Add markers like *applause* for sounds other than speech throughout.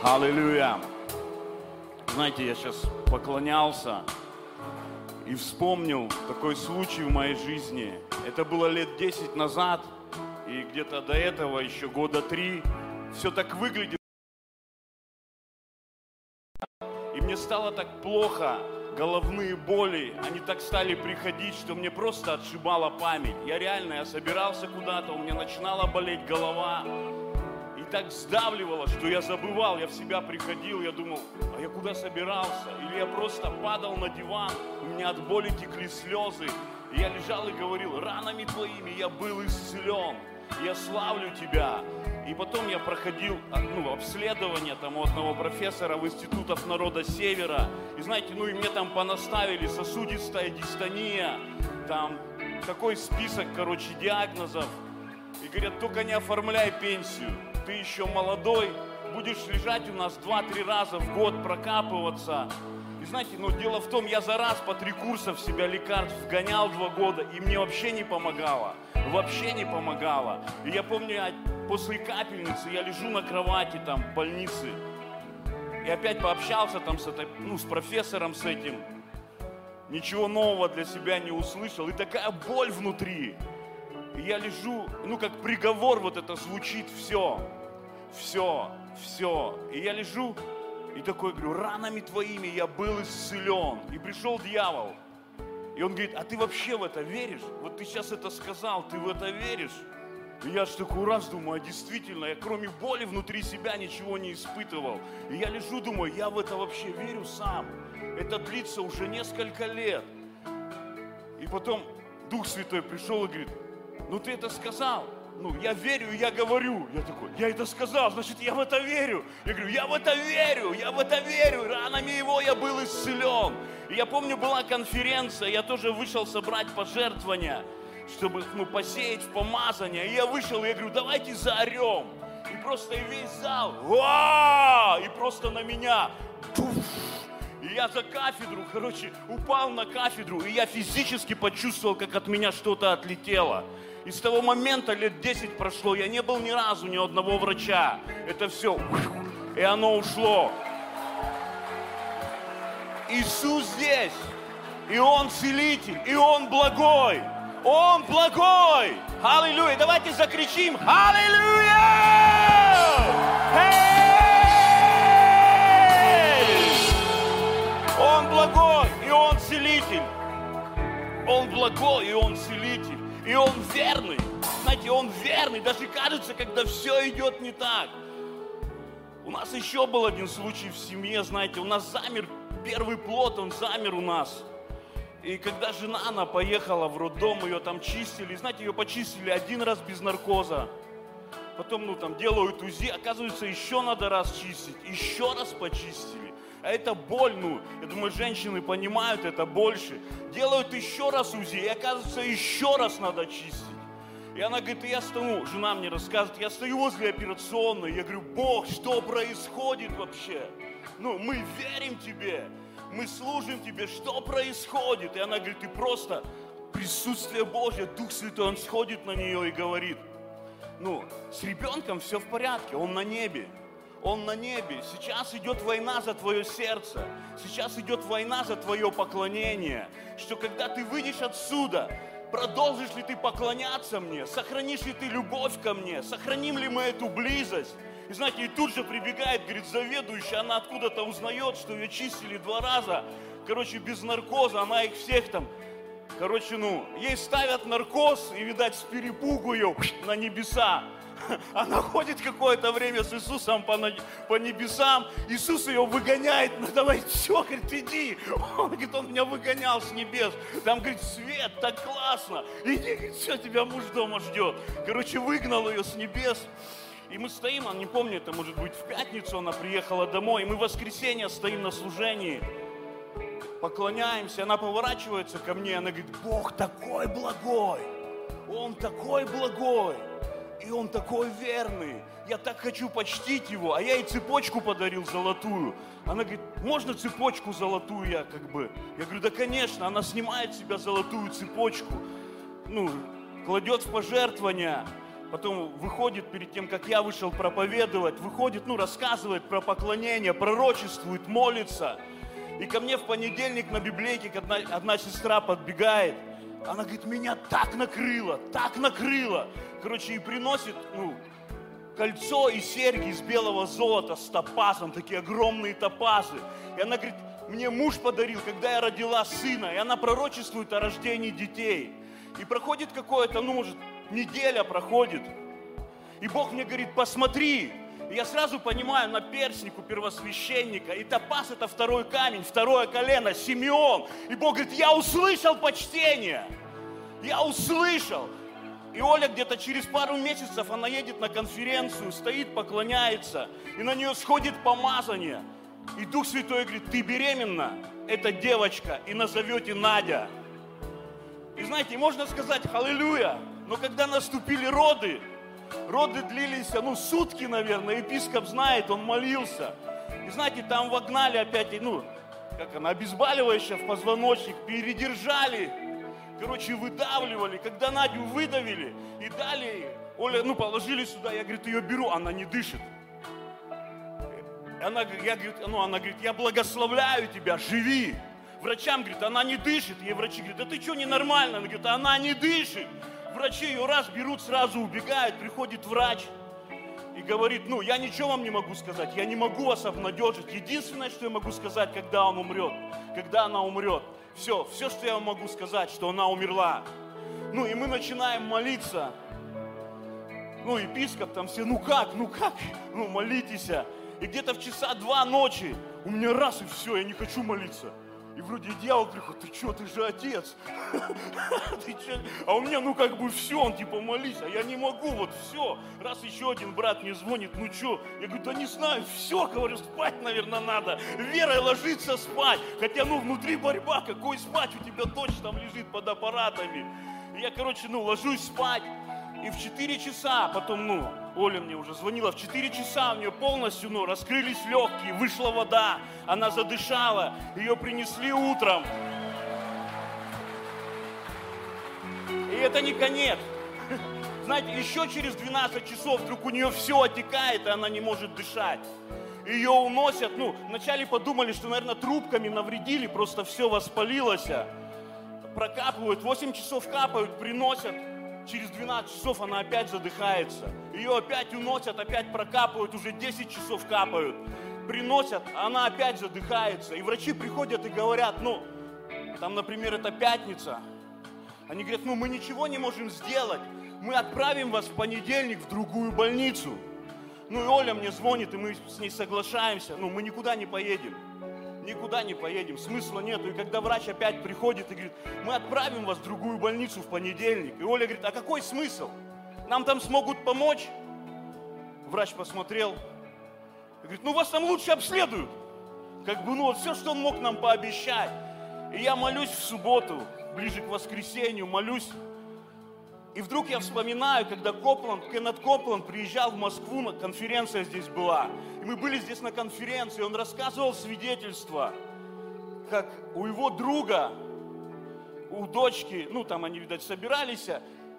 Аллилуйя. Знаете, я сейчас поклонялся и вспомнил такой случай в моей жизни. Это было лет 10 назад, и где-то до этого еще года три. Все так выглядит. И мне стало так плохо, головные боли, они так стали приходить, что мне просто отшибала память. Я реально, я собирался куда-то, у меня начинала болеть голова. Так сдавливало, что я забывал, я в себя приходил, я думал, а я куда собирался? Или я просто падал на диван, у меня от боли текли слезы. Я лежал и говорил, ранами твоими я был исцелен, я славлю тебя. И потом я проходил а, ну, обследование там у одного профессора в институтах народа Севера. И знаете, ну и мне там понаставили сосудистая дистония, там такой список, короче, диагнозов. И говорят, только не оформляй пенсию, ты еще молодой, будешь лежать у нас 2-3 раза в год прокапываться. И знаете, ну дело в том, я за раз по три курса в себя лекарств вгонял два года, и мне вообще не помогало. Вообще не помогало. И я помню, я после капельницы я лежу на кровати там в больнице. И опять пообщался там с, этой, ну, с профессором с этим. Ничего нового для себя не услышал. И такая боль внутри. И я лежу, ну как приговор вот это звучит, все, все, все. И я лежу и такой говорю, ранами твоими я был исцелен. И пришел дьявол. И он говорит, а ты вообще в это веришь? Вот ты сейчас это сказал, ты в это веришь? И я же такой раз думаю, а действительно, я кроме боли внутри себя ничего не испытывал. И я лежу, думаю, я в это вообще верю сам. Это длится уже несколько лет. И потом Дух Святой пришел и говорит, ну ты это сказал. Ну, я верю, я говорю. Я такой, я это сказал, значит, я в это верю. Я говорю, я в это верю, я в это верю. Ранами его я был исцелен. И я помню, была конференция, я тоже вышел собрать пожертвования, чтобы ну, посеять в помазание. И я вышел, и я говорю, давайте заорем. И просто весь зал, Ва! и просто на меня! И я за кафедру, короче, упал на кафедру, и я физически почувствовал, как от меня что-то отлетело. И с того момента лет 10 прошло, я не был ни разу ни одного врача. Это все, и оно ушло. Иисус здесь, и Он целитель, и Он благой. Он благой. Аллилуйя. Давайте закричим. Аллилуйя! Он благой, и Он целитель. Он благой, и Он целитель. И Он верный. Знаете, Он верный. Даже кажется, когда все идет не так. У нас еще был один случай в семье, знаете, у нас замер первый плод, он замер у нас. И когда жена, она поехала в роддом, ее там чистили, знаете, ее почистили один раз без наркоза. Потом, ну, там делают УЗИ, оказывается, еще надо раз чистить, еще раз почистили. А это боль, ну, я думаю, женщины понимают это больше. Делают еще раз УЗИ, и оказывается, еще раз надо чистить. И она говорит, я стою, жена мне рассказывает, я стою возле операционной, я говорю, Бог, что происходит вообще? Ну, мы верим Тебе, мы служим Тебе, что происходит? И она говорит, ты просто присутствие Божье, Дух Святой, Он сходит на нее и говорит, ну, с ребенком все в порядке, он на небе. Он на небе. Сейчас идет война за твое сердце. Сейчас идет война за твое поклонение. Что когда ты выйдешь отсюда, продолжишь ли ты поклоняться мне? Сохранишь ли ты любовь ко мне? Сохраним ли мы эту близость? И знаете, и тут же прибегает, говорит, заведующая, она откуда-то узнает, что ее чистили два раза, короче, без наркоза, она их всех там, короче, ну, ей ставят наркоз, и, видать, с перепугу ее на небеса. *laughs* Она ходит какое-то время с Иисусом по, по небесам. Иисус ее выгоняет. Ну давай, все, говорит, иди. *laughs* Он говорит, он меня выгонял с небес. Там, говорит, свет, так классно. Иди, говорит, все, тебя муж дома ждет. Короче, выгнал ее с небес. И мы стоим, а не помню, это может быть в пятницу она приехала домой, и мы в воскресенье стоим на служении, поклоняемся, она поворачивается ко мне, она говорит, Бог такой благой, Он такой благой, и Он такой верный, я так хочу почтить Его, а я ей цепочку подарил золотую. Она говорит, можно цепочку золотую я как бы? Я говорю, да конечно, она снимает с себя золотую цепочку, ну, кладет в пожертвования, потом выходит перед тем, как я вышел проповедовать, выходит, ну, рассказывает про поклонение, пророчествует, молится. И ко мне в понедельник на библейке одна, одна сестра подбегает, она говорит, меня так накрыло, так накрыло. Короче, и приносит, ну, кольцо и серьги из белого золота с топазом, такие огромные топазы. И она говорит, мне муж подарил, когда я родила сына, и она пророчествует о рождении детей. И проходит какое-то, ну, может, неделя проходит. И Бог мне говорит, посмотри. И я сразу понимаю, на перстнику первосвященника, и топаз это второй камень, второе колено, Симеон. И Бог говорит, я услышал почтение. Я услышал. И Оля где-то через пару месяцев, она едет на конференцию, стоит, поклоняется, и на нее сходит помазание. И Дух Святой говорит, ты беременна, это девочка, и назовете Надя. И знаете, можно сказать «Аллилуйя», но когда наступили роды, роды длились, ну, сутки, наверное, епископ знает, он молился. И знаете, там вогнали опять, ну, как она, обезболивающее в позвоночник, передержали, короче, выдавливали. Когда Надю выдавили и дали, Оля, ну, положили сюда, я, говорит, ее беру, она не дышит. Она, я, говорит, ну, она говорит, я благословляю тебя, живи. Врачам, говорит, она не дышит. Ей врачи говорят, да ты что, ненормально? Она говорит, она не дышит. Врачи ее раз берут, сразу убегают. Приходит врач и говорит, ну, я ничего вам не могу сказать. Я не могу вас обнадежить. Единственное, что я могу сказать, когда он умрет, когда она умрет. Все, все, что я вам могу сказать, что она умерла. Ну, и мы начинаем молиться. Ну, епископ там все, ну как, ну как, ну молитесь. И где-то в часа два ночи у меня раз и все, я не хочу молиться. И вроде дьявол приходит, ты что, ты же отец. *laughs* ты чё? А у меня, ну как бы все, он типа молись, а я не могу, вот все. Раз еще один брат мне звонит, ну что? Я говорю, да не знаю, все, говорю, спать, наверное, надо. Верой ложиться спать. Хотя, ну, внутри борьба, какой спать, у тебя точно там лежит под аппаратами. Я, короче, ну, ложусь спать. И в 4 часа, потом, ну, Оля мне уже звонила, в 4 часа у нее полностью, ну, раскрылись легкие, вышла вода, она задышала, ее принесли утром. И это не конец. *laughs* Знаете, еще через 12 часов вдруг у нее все отекает, и она не может дышать. Ее уносят, ну, вначале подумали, что, наверное, трубками навредили, просто все воспалилось. Прокапывают, 8 часов капают, приносят, через 12 часов она опять задыхается. Ее опять уносят, опять прокапывают, уже 10 часов капают. Приносят, а она опять задыхается. И врачи приходят и говорят, ну, там, например, это пятница. Они говорят, ну, мы ничего не можем сделать. Мы отправим вас в понедельник в другую больницу. Ну и Оля мне звонит, и мы с ней соглашаемся. Ну, мы никуда не поедем никуда не поедем, смысла нету. И когда врач опять приходит и говорит, мы отправим вас в другую больницу в понедельник. И Оля говорит, а какой смысл? Нам там смогут помочь? Врач посмотрел и говорит, ну вас там лучше обследуют. Как бы, ну вот все, что он мог нам пообещать. И я молюсь в субботу, ближе к воскресенью, молюсь и вдруг я вспоминаю, когда Копланд, Кеннет Копланд приезжал в Москву, конференция здесь была. И мы были здесь на конференции, он рассказывал свидетельство, как у его друга, у дочки, ну там они, видать, собирались,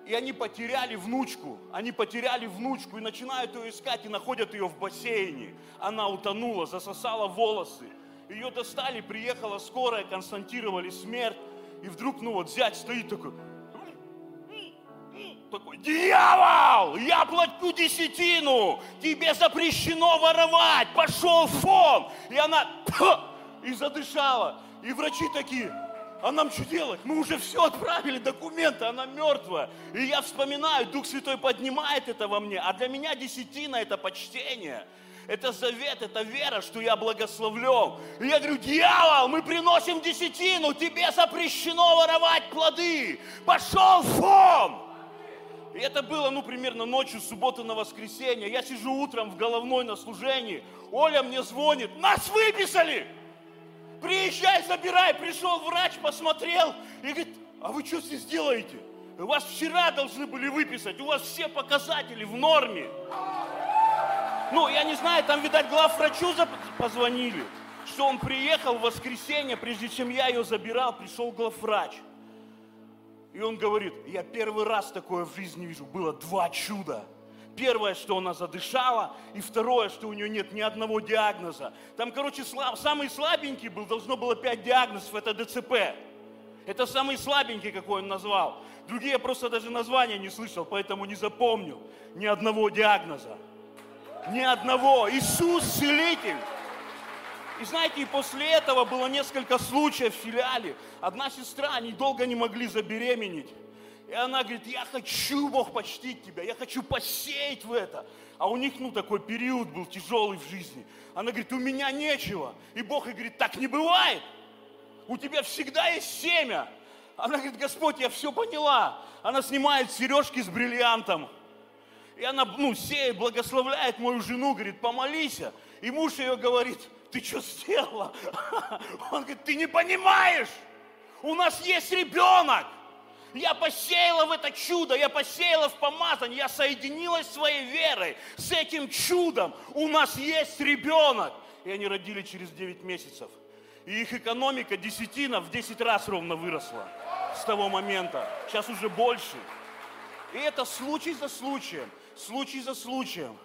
и они потеряли внучку. Они потеряли внучку и начинают ее искать и находят ее в бассейне. Она утонула, засосала волосы. Ее достали, приехала скорая, констатировали смерть. И вдруг, ну вот, зять стоит такой, такой, дьявол, я плачу десятину, тебе запрещено воровать, пошел фон. И она и задышала. И врачи такие, а нам что делать? Мы уже все отправили, документы, она мертвая. И я вспоминаю, Дух Святой поднимает это во мне. А для меня десятина – это почтение. Это завет, это вера, что я благословлен. И я говорю, дьявол, мы приносим десятину, тебе запрещено воровать плоды. Пошел фон! И это было, ну, примерно ночью, субботы на воскресенье. Я сижу утром в головной на служении. Оля мне звонит. Нас выписали! Приезжай, забирай. Пришел врач, посмотрел и говорит, а вы что здесь делаете? Вас вчера должны были выписать. У вас все показатели в норме. Ну, я не знаю, там, видать, главврачу позвонили, что он приехал в воскресенье, прежде чем я ее забирал, пришел главврач. И он говорит, я первый раз такое в жизни вижу. Было два чуда. Первое, что она задышала, и второе, что у нее нет ни одного диагноза. Там, короче, слаб, самый слабенький был, должно было пять диагнозов, это ДЦП. Это самый слабенький, какой он назвал. Другие просто даже названия не слышал, поэтому не запомню ни одного диагноза. Ни одного. Иисус целитель. И знаете, и после этого было несколько случаев в филиале. Одна сестра, они долго не могли забеременеть. И она говорит, я хочу, Бог, почтить тебя, я хочу посеять в это. А у них, ну, такой период был тяжелый в жизни. Она говорит, у меня нечего. И Бог ей говорит, так не бывает. У тебя всегда есть семя. Она говорит, Господь, я все поняла. Она снимает сережки с бриллиантом. И она, ну, сеет, благословляет мою жену, говорит, помолись. И муж ее говорит, ты что сделала? *laughs* Он говорит, ты не понимаешь, у нас есть ребенок. Я посеяла в это чудо, я посеяла в помазание, я соединилась своей верой с этим чудом. У нас есть ребенок. И они родили через 9 месяцев. И их экономика десятина в 10 раз ровно выросла с того момента. Сейчас уже больше. И это случай за случаем, случай за случаем.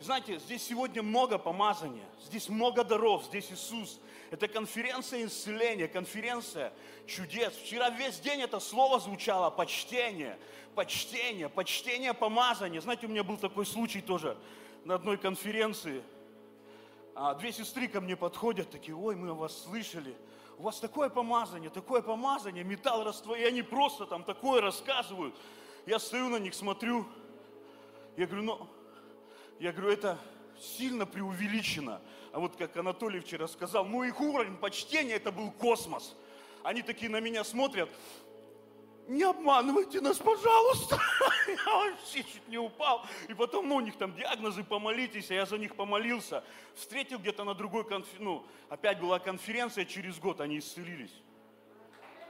Знаете, здесь сегодня много помазания, здесь много даров, здесь Иисус. Это конференция исцеления, конференция чудес. Вчера весь день это слово звучало, почтение, почтение, почтение помазания. Знаете, у меня был такой случай тоже на одной конференции. А две сестры ко мне подходят, такие, ой, мы о вас слышали. У вас такое помазание, такое помазание, металл раствор, и они просто там такое рассказывают. Я стою на них, смотрю, я говорю, ну, я говорю, это сильно преувеличено. А вот как Анатолий вчера сказал, ну их уровень почтения это был космос. Они такие на меня смотрят, не обманывайте нас, пожалуйста. *laughs* Я вообще чуть не упал. И потом, ну, у них там диагнозы, помолитесь, а я за них помолился. Встретил где-то на другой конференции, ну, опять была конференция, через год они исцелились.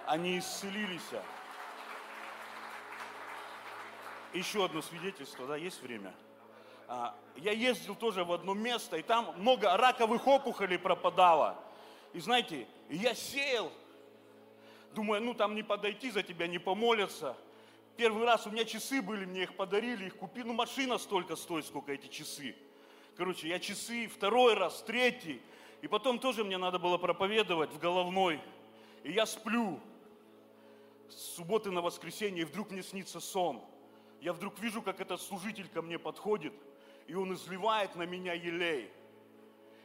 Они исцелились. Еще одно свидетельство, да, есть время? А, я ездил тоже в одно место, и там много раковых опухолей пропадало. И знаете, я сеял, думаю, ну там не подойти, за тебя не помолятся. Первый раз у меня часы были, мне их подарили, их купили. Ну машина столько стоит, сколько эти часы. Короче, я часы, второй раз, третий. И потом тоже мне надо было проповедовать в головной. И я сплю с субботы на воскресенье, и вдруг мне снится сон. Я вдруг вижу, как этот служитель ко мне подходит – и он изливает на меня елей.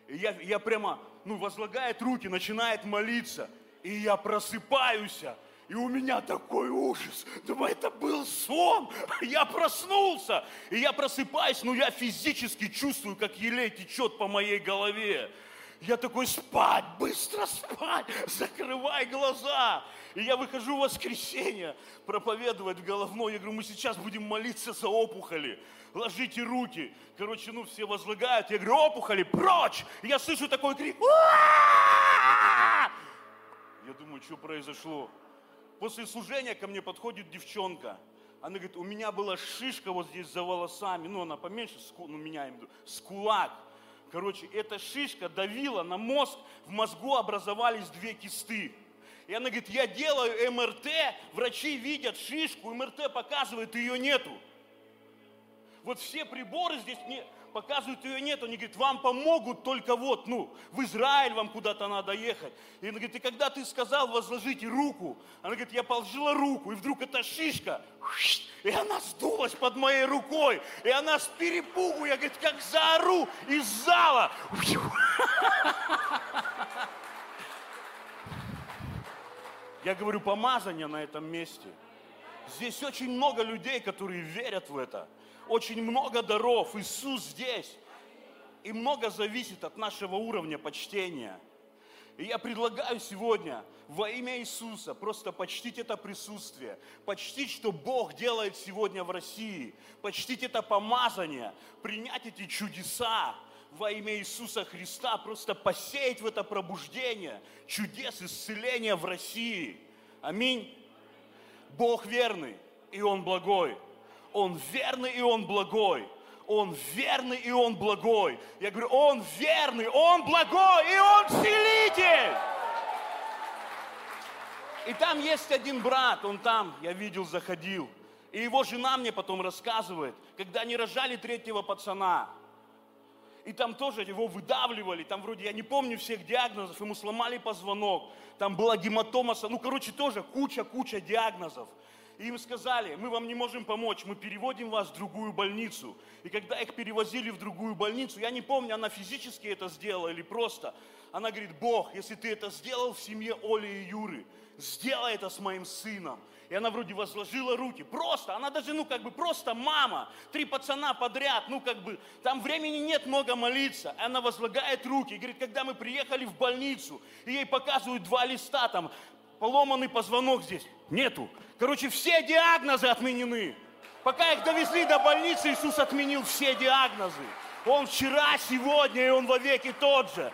И я, я прямо, ну, возлагает руки, начинает молиться. И я просыпаюсь, и у меня такой ужас. Думаю, это был сон. *laughs* Я проснулся. И я просыпаюсь, но я физически чувствую, как елей течет по моей голове. Я такой, спать, быстро спать, *laughs* закрывай глаза. И я выхожу в воскресенье проповедовать головной. Я говорю, мы сейчас будем молиться за опухоли. Ложите руки. Короче, ну все возлагают. Я говорю, опухоли, прочь. И я слышу такой крик. Я думаю, что произошло. После служения ко мне подходит девчонка. Она говорит, у меня была шишка вот здесь за волосами. Ну, она поменьше, ну, меня имею в виду, с кулак. Короче, эта шишка давила на мозг, в мозгу образовались две кисты. И она говорит, я делаю МРТ, врачи видят шишку, МРТ показывает, ее нету. Вот все приборы здесь не показывают, ее нет. Они говорят, вам помогут только вот, ну, в Израиль вам куда-то надо ехать. И она говорит, и когда ты сказал, возложите руку, она говорит, я положила руку, и вдруг эта шишка, и она сдулась под моей рукой, и она с перепугу, я, говорит, как заору из зала. Я говорю, помазание на этом месте. Здесь очень много людей, которые верят в это очень много даров. Иисус здесь. И много зависит от нашего уровня почтения. И я предлагаю сегодня во имя Иисуса просто почтить это присутствие, почтить, что Бог делает сегодня в России, почтить это помазание, принять эти чудеса во имя Иисуса Христа, просто посеять в это пробуждение чудес, исцеления в России. Аминь. Бог верный, и Он благой. Он верный и Он благой. Он верный и Он благой. Я говорю, Он верный, Он благой и Он целитель. И там есть один брат, он там, я видел, заходил. И его жена мне потом рассказывает, когда они рожали третьего пацана, и там тоже его выдавливали, там вроде, я не помню всех диагнозов, ему сломали позвонок, там была гематома, ну, короче, тоже куча-куча диагнозов. И им сказали, мы вам не можем помочь, мы переводим вас в другую больницу. И когда их перевозили в другую больницу, я не помню, она физически это сделала или просто, она говорит, Бог, если ты это сделал в семье Оли и Юры, сделай это с моим сыном. И она вроде возложила руки. Просто, она даже, ну, как бы, просто мама. Три пацана подряд, ну, как бы, там времени нет много молиться. Она возлагает руки. И говорит, когда мы приехали в больницу, и ей показывают два листа, там, поломанный позвонок здесь. Нету. Короче, все диагнозы отменены. Пока их довезли до больницы, Иисус отменил все диагнозы. Он вчера, сегодня, и Он вовеки тот же.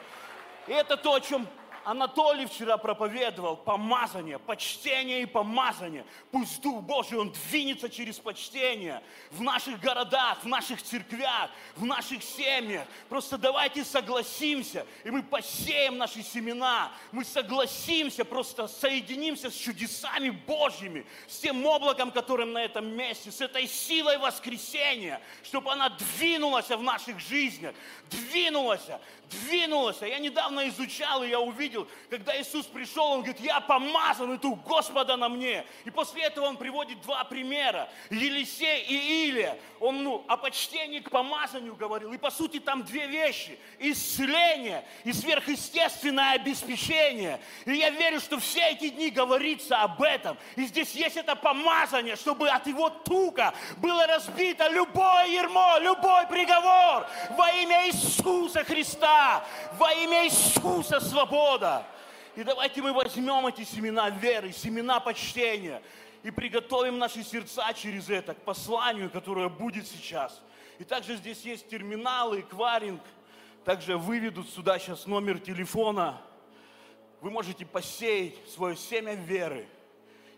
И это то, о чем Анатолий вчера проповедовал помазание, почтение и помазание. Пусть Дух Божий, Он двинется через почтение в наших городах, в наших церквях, в наших семьях. Просто давайте согласимся, и мы посеем наши семена. Мы согласимся, просто соединимся с чудесами Божьими, с тем облаком, которым на этом месте, с этой силой воскресения, чтобы она двинулась в наших жизнях, двинулась, двинулась. Я недавно изучал, и я увидел, когда Иисус пришел, Он говорит, я помазан, и Дух Господа на мне. И после этого Он приводит два примера. Елисей и Илия. Он ну, о почтении к помазанию говорил. И по сути там две вещи. Исцеление и сверхъестественное обеспечение. И я верю, что все эти дни говорится об этом. И здесь есть это помазание, чтобы от его тука было разбито любое ермо, любой приговор во имя Иисуса Христа, во имя Иисуса свобода. И давайте мы возьмем эти семена веры, семена почтения и приготовим наши сердца через это к посланию, которое будет сейчас. И также здесь есть терминалы, эквайринг. Также выведут сюда сейчас номер телефона. Вы можете посеять свое семя веры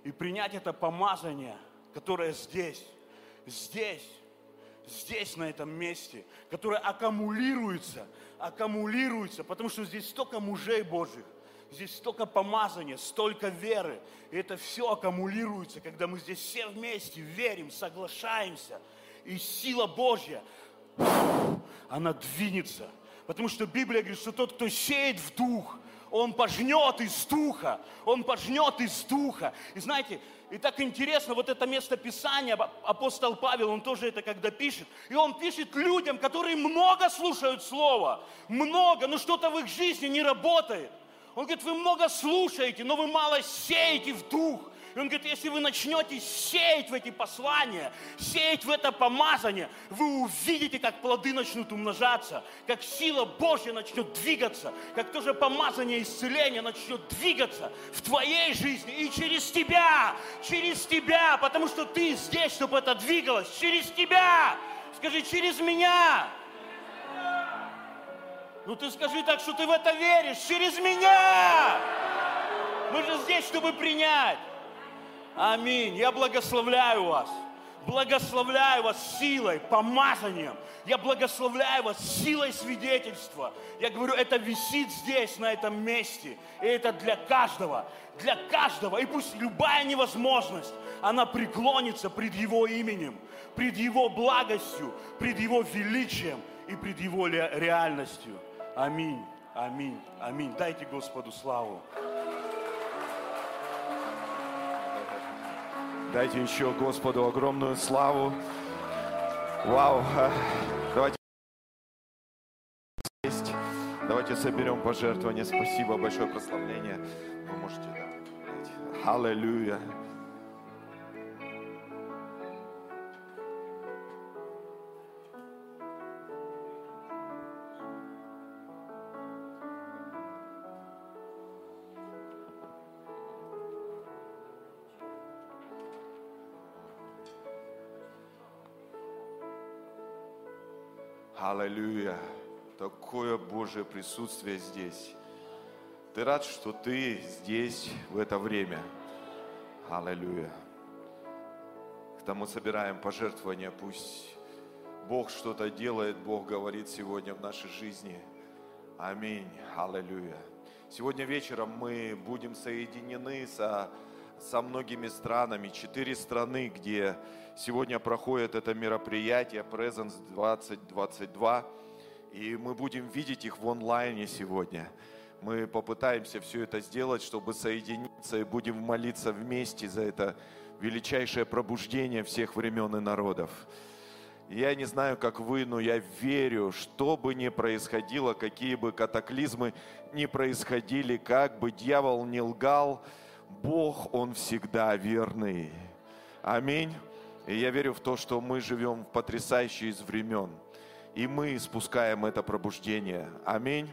и принять это помазание, которое здесь, здесь, здесь, на этом месте, которое аккумулируется, аккумулируется, потому что здесь столько мужей Божьих, здесь столько помазания, столько веры. И это все аккумулируется, когда мы здесь все вместе верим, соглашаемся. И сила Божья, она двинется. Потому что Библия говорит, что тот, кто сеет в дух, он пожнет из духа, он пожнет из духа. И знаете, и так интересно, вот это место Писания, апостол Павел, он тоже это когда пишет, и он пишет людям, которые много слушают Слово, много, но что-то в их жизни не работает. Он говорит, вы много слушаете, но вы мало сеете в дух. И он говорит, если вы начнете сеять в эти послания, сеять в это помазание, вы увидите, как плоды начнут умножаться, как сила Божья начнет двигаться, как тоже помазание исцеления начнет двигаться в твоей жизни и через тебя, через тебя, потому что ты здесь, чтобы это двигалось, через тебя. Скажи, через меня. Ну ты скажи так, что ты в это веришь, через меня. Мы же здесь, чтобы принять. Аминь. Я благословляю вас. Благословляю вас силой, помазанием. Я благословляю вас силой свидетельства. Я говорю, это висит здесь, на этом месте. И это для каждого. Для каждого. И пусть любая невозможность, она преклонится пред Его именем, пред Его благостью, пред Его величием и пред Его реальностью. Аминь, аминь, аминь. Дайте Господу славу. Дайте еще Господу огромную славу. Вау. Давайте. Давайте соберем пожертвования. Спасибо, большое прославление. Вы можете, да. Аллилуйя. Аллилуйя. Такое Божье присутствие здесь. Ты рад, что ты здесь в это время. Аллилуйя. К тому собираем пожертвования. Пусть Бог что-то делает, Бог говорит сегодня в нашей жизни. Аминь. Аллилуйя. Сегодня вечером мы будем соединены со, со многими странами. Четыре страны, где сегодня проходит это мероприятие Presence 2022. И мы будем видеть их в онлайне сегодня. Мы попытаемся все это сделать, чтобы соединиться и будем молиться вместе за это величайшее пробуждение всех времен и народов. Я не знаю, как вы, но я верю, что бы ни происходило, какие бы катаклизмы ни происходили, как бы дьявол не лгал, Бог, Он всегда верный. Аминь. И я верю в то, что мы живем в потрясающие из времен. И мы спускаем это пробуждение. Аминь.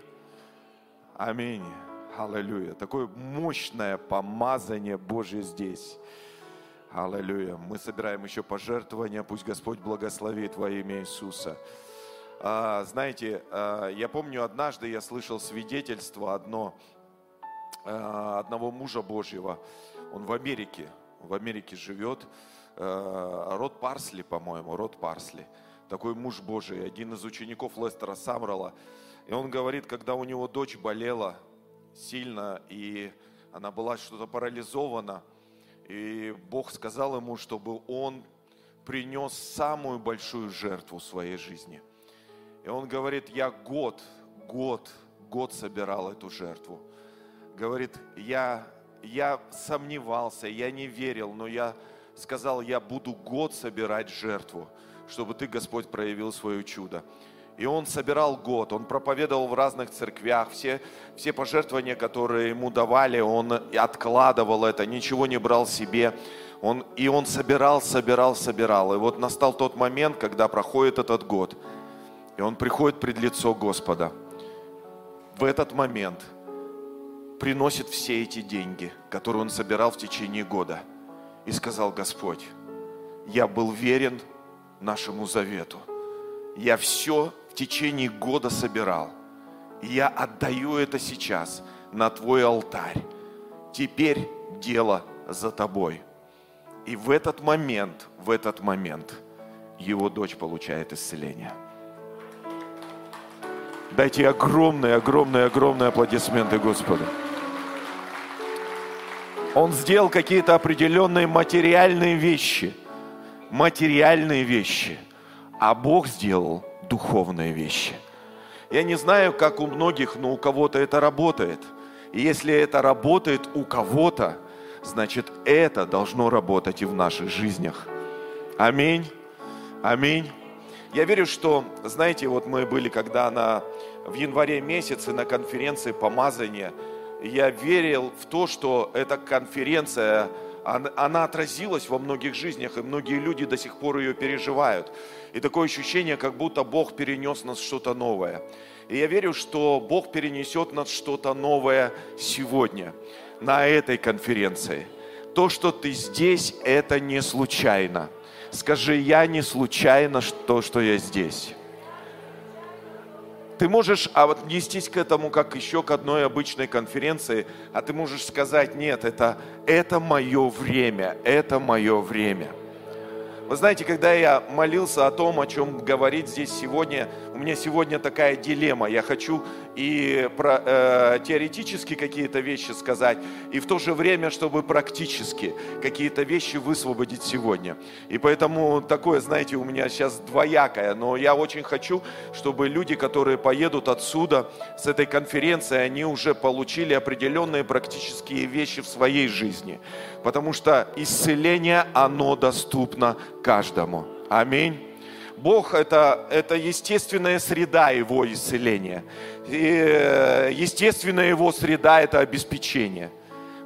Аминь. Аллилуйя. Такое мощное помазание Божье здесь. Аллилуйя. Мы собираем еще пожертвования. Пусть Господь благословит во имя Иисуса. А, знаете, а, я помню, однажды я слышал свидетельство одно, одного мужа Божьего. Он в Америке, в Америке живет. А, род Парсли, по-моему, род Парсли. Такой муж Божий, один из учеников Лестера Самрала. И он говорит, когда у него дочь болела сильно, и она была что-то парализована – и Бог сказал ему, чтобы он принес самую большую жертву своей жизни. И он говорит, я год, год, год собирал эту жертву. Говорит, я, я сомневался, я не верил, но я сказал, я буду год собирать жертву, чтобы ты, Господь, проявил свое чудо. И он собирал год, он проповедовал в разных церквях, все, все пожертвования, которые ему давали, он откладывал это, ничего не брал себе. Он, и он собирал, собирал, собирал. И вот настал тот момент, когда проходит этот год, и он приходит пред лицо Господа. В этот момент приносит все эти деньги, которые он собирал в течение года. И сказал Господь, я был верен нашему завету. Я все течение года собирал. И я отдаю это сейчас на твой алтарь. Теперь дело за тобой. И в этот момент, в этот момент его дочь получает исцеление. Дайте огромные, огромные, огромные аплодисменты Господу. Он сделал какие-то определенные материальные вещи. Материальные вещи. А Бог сделал духовные вещи. Я не знаю, как у многих, но у кого-то это работает. И если это работает у кого-то, значит это должно работать и в наших жизнях. Аминь. Аминь. Я верю, что, знаете, вот мы были когда на, в январе месяце на конференции помазания, я верил в то, что эта конференция, она, отразилась во многих жизнях, и многие люди до сих пор ее переживают. И такое ощущение, как будто Бог перенес нас что-то новое. И я верю, что Бог перенесет нас что-то новое сегодня, на этой конференции. То, что ты здесь, это не случайно. Скажи, я не случайно то, что я здесь. Ты можешь отнестись к этому как еще к одной обычной конференции, а ты можешь сказать, нет, это, это мое время, это мое время. Вы знаете, когда я молился о том, о чем говорить здесь сегодня, у меня сегодня такая дилемма. Я хочу и про, э, теоретически какие-то вещи сказать, и в то же время, чтобы практически какие-то вещи высвободить сегодня. И поэтому такое, знаете, у меня сейчас двоякое, но я очень хочу, чтобы люди, которые поедут отсюда с этой конференции, они уже получили определенные практические вещи в своей жизни. Потому что исцеление, оно доступно каждому. Аминь. Бог это, это естественная среда его исцеления. И э, естественная его среда это обеспечение.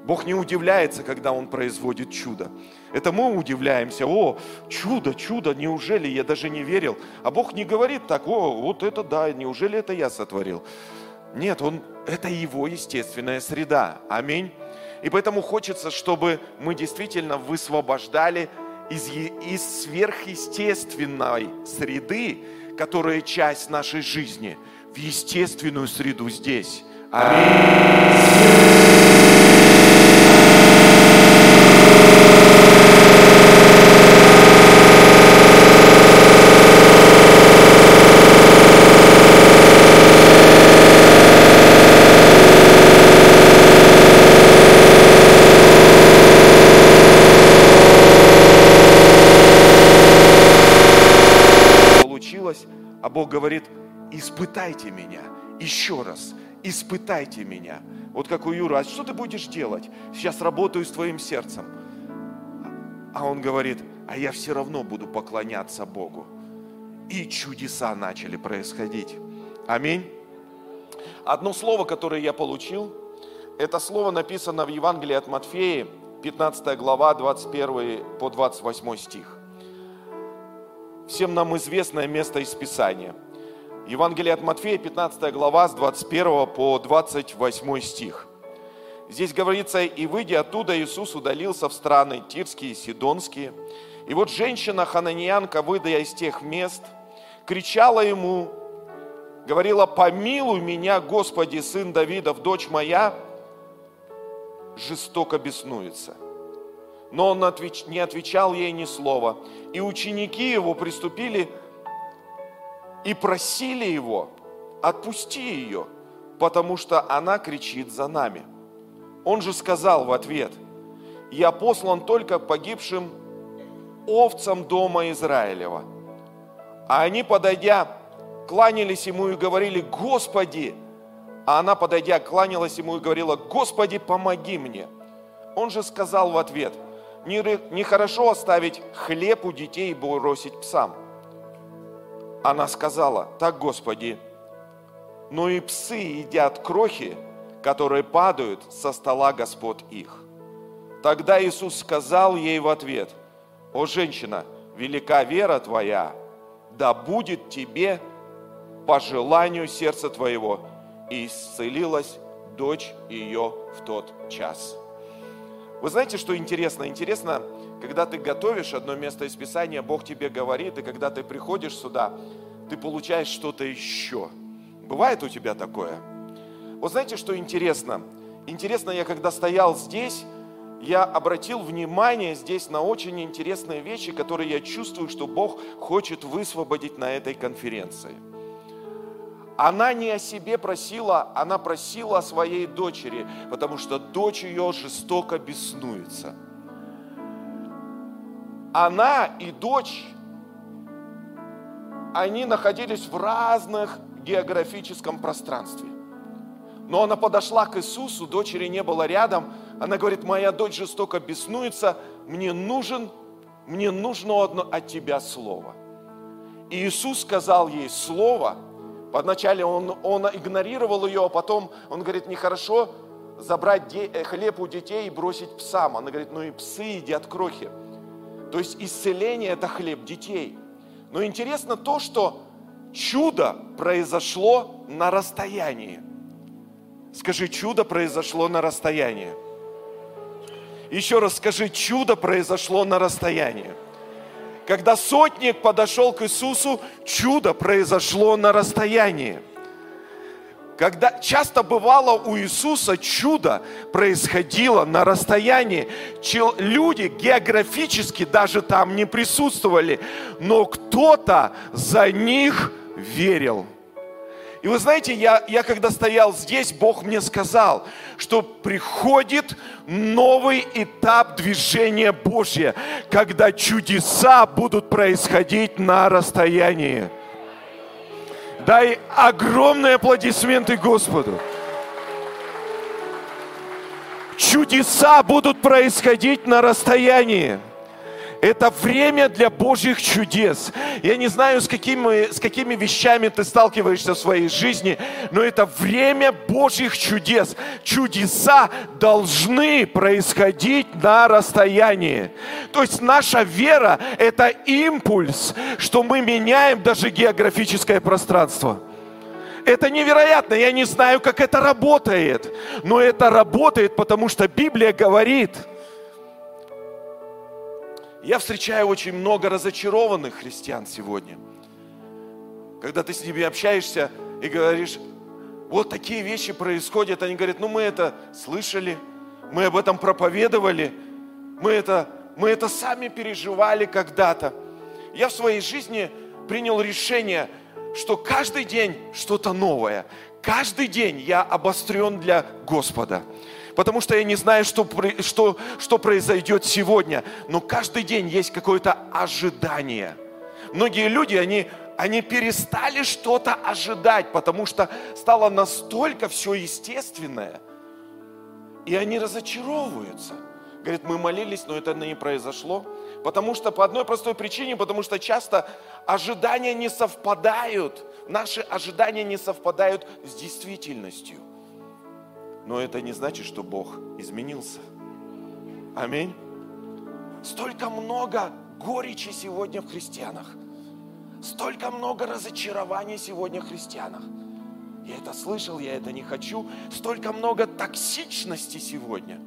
Бог не удивляется, когда Он производит чудо. Это мы удивляемся, о, чудо, чудо, неужели я даже не верил. А Бог не говорит так, о, вот это да, неужели это я сотворил. Нет, он, это его естественная среда. Аминь. И поэтому хочется, чтобы мы действительно высвобождали из, из сверхъестественной среды, которая часть нашей жизни, в естественную среду здесь. Аминь. Бог говорит, испытайте меня еще раз, испытайте меня. Вот как у Юры, а что ты будешь делать? Сейчас работаю с твоим сердцем. А он говорит, а я все равно буду поклоняться Богу. И чудеса начали происходить. Аминь. Одно слово, которое я получил, это слово написано в Евангелии от Матфея, 15 глава, 21 по 28 стих. Всем нам известное место из Писания. Евангелие от Матфея, 15 глава, с 21 по 28 стих. Здесь говорится, и выйдя оттуда, Иисус удалился в страны Тирские и Сидонские. И вот женщина Хананиянка, выйдя из тех мест, кричала ему, говорила, помилуй меня, Господи, сын Давидов, дочь моя, жестоко беснуется. Но он не отвечал ей ни слова. И ученики его приступили и просили его, отпусти ее, потому что она кричит за нами. Он же сказал в ответ, я послан только погибшим овцам дома Израилева. А они, подойдя, кланялись ему и говорили, Господи, а она, подойдя, кланялась ему и говорила, Господи, помоги мне. Он же сказал в ответ, нехорошо оставить хлеб у детей и бросить псам. Она сказала, так, Господи, но и псы едят крохи, которые падают со стола Господ их. Тогда Иисус сказал ей в ответ, о женщина, велика вера твоя, да будет тебе по желанию сердца твоего и исцелилась дочь ее в тот час. Вы знаете, что интересно? Интересно, когда ты готовишь одно место из Писания, Бог тебе говорит, и когда ты приходишь сюда, ты получаешь что-то еще. Бывает у тебя такое? Вот знаете, что интересно? Интересно, я когда стоял здесь, я обратил внимание здесь на очень интересные вещи, которые я чувствую, что Бог хочет высвободить на этой конференции – она не о себе просила, она просила о своей дочери, потому что дочь ее жестоко беснуется. Она и дочь, они находились в разных географическом пространстве. Но она подошла к Иисусу, дочери не было рядом. Она говорит, моя дочь жестоко беснуется, мне нужен, мне нужно одно от тебя слово. И Иисус сказал ей слово – Вначале он, он игнорировал ее, а потом он говорит, нехорошо забрать де, э, хлеб у детей и бросить псам. Она говорит, ну и псы едят крохи. То есть исцеление – это хлеб детей. Но интересно то, что чудо произошло на расстоянии. Скажи, чудо произошло на расстоянии. Еще раз скажи, чудо произошло на расстоянии. Когда сотник подошел к Иисусу, чудо произошло на расстоянии. Когда часто бывало у Иисуса чудо происходило на расстоянии. Люди географически даже там не присутствовали, но кто-то за них верил. И вы знаете, я, я когда стоял здесь, Бог мне сказал, что приходит новый этап движения Божьего, когда чудеса будут происходить на расстоянии. Дай огромные аплодисменты Господу. Чудеса будут происходить на расстоянии. Это время для Божьих чудес. Я не знаю, с какими, с какими вещами ты сталкиваешься в своей жизни, но это время Божьих чудес. Чудеса должны происходить на расстоянии. То есть наша вера – это импульс, что мы меняем даже географическое пространство. Это невероятно, я не знаю, как это работает, но это работает, потому что Библия говорит – я встречаю очень много разочарованных христиан сегодня. Когда ты с ними общаешься и говоришь, вот такие вещи происходят, они говорят, ну мы это слышали, мы об этом проповедовали, мы это, мы это сами переживали когда-то. Я в своей жизни принял решение, что каждый день что-то новое, каждый день я обострен для Господа потому что я не знаю, что, что, что произойдет сегодня. Но каждый день есть какое-то ожидание. Многие люди, они, Они перестали что-то ожидать, потому что стало настолько все естественное. И они разочаровываются. Говорит, мы молились, но это не произошло. Потому что по одной простой причине, потому что часто ожидания не совпадают. Наши ожидания не совпадают с действительностью. Но это не значит, что Бог изменился. Аминь. Столько много горечи сегодня в христианах. Столько много разочарований сегодня в христианах. Я это слышал, я это не хочу. Столько много токсичности сегодня.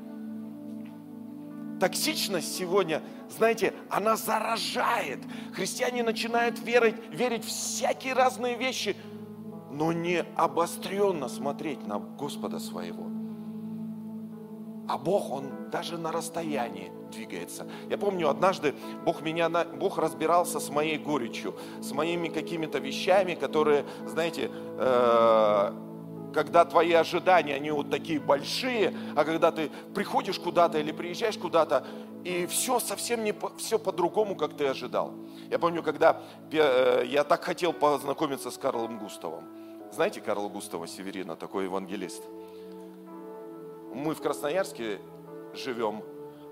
Токсичность сегодня, знаете, она заражает. Христиане начинают верить, верить в всякие разные вещи, но не обостренно смотреть на Господа своего. А Бог, Он даже на расстоянии двигается. Я помню, однажды Бог, меня, Бог разбирался с моей горечью, с моими какими-то вещами, которые, знаете, э, когда твои ожидания, они вот такие большие, а когда ты приходишь куда-то или приезжаешь куда-то, и все совсем не все по-другому, как ты ожидал. Я помню, когда э, я так хотел познакомиться с Карлом Густавом. Знаете Карла Густава Северина, такой евангелист? Мы в Красноярске живем,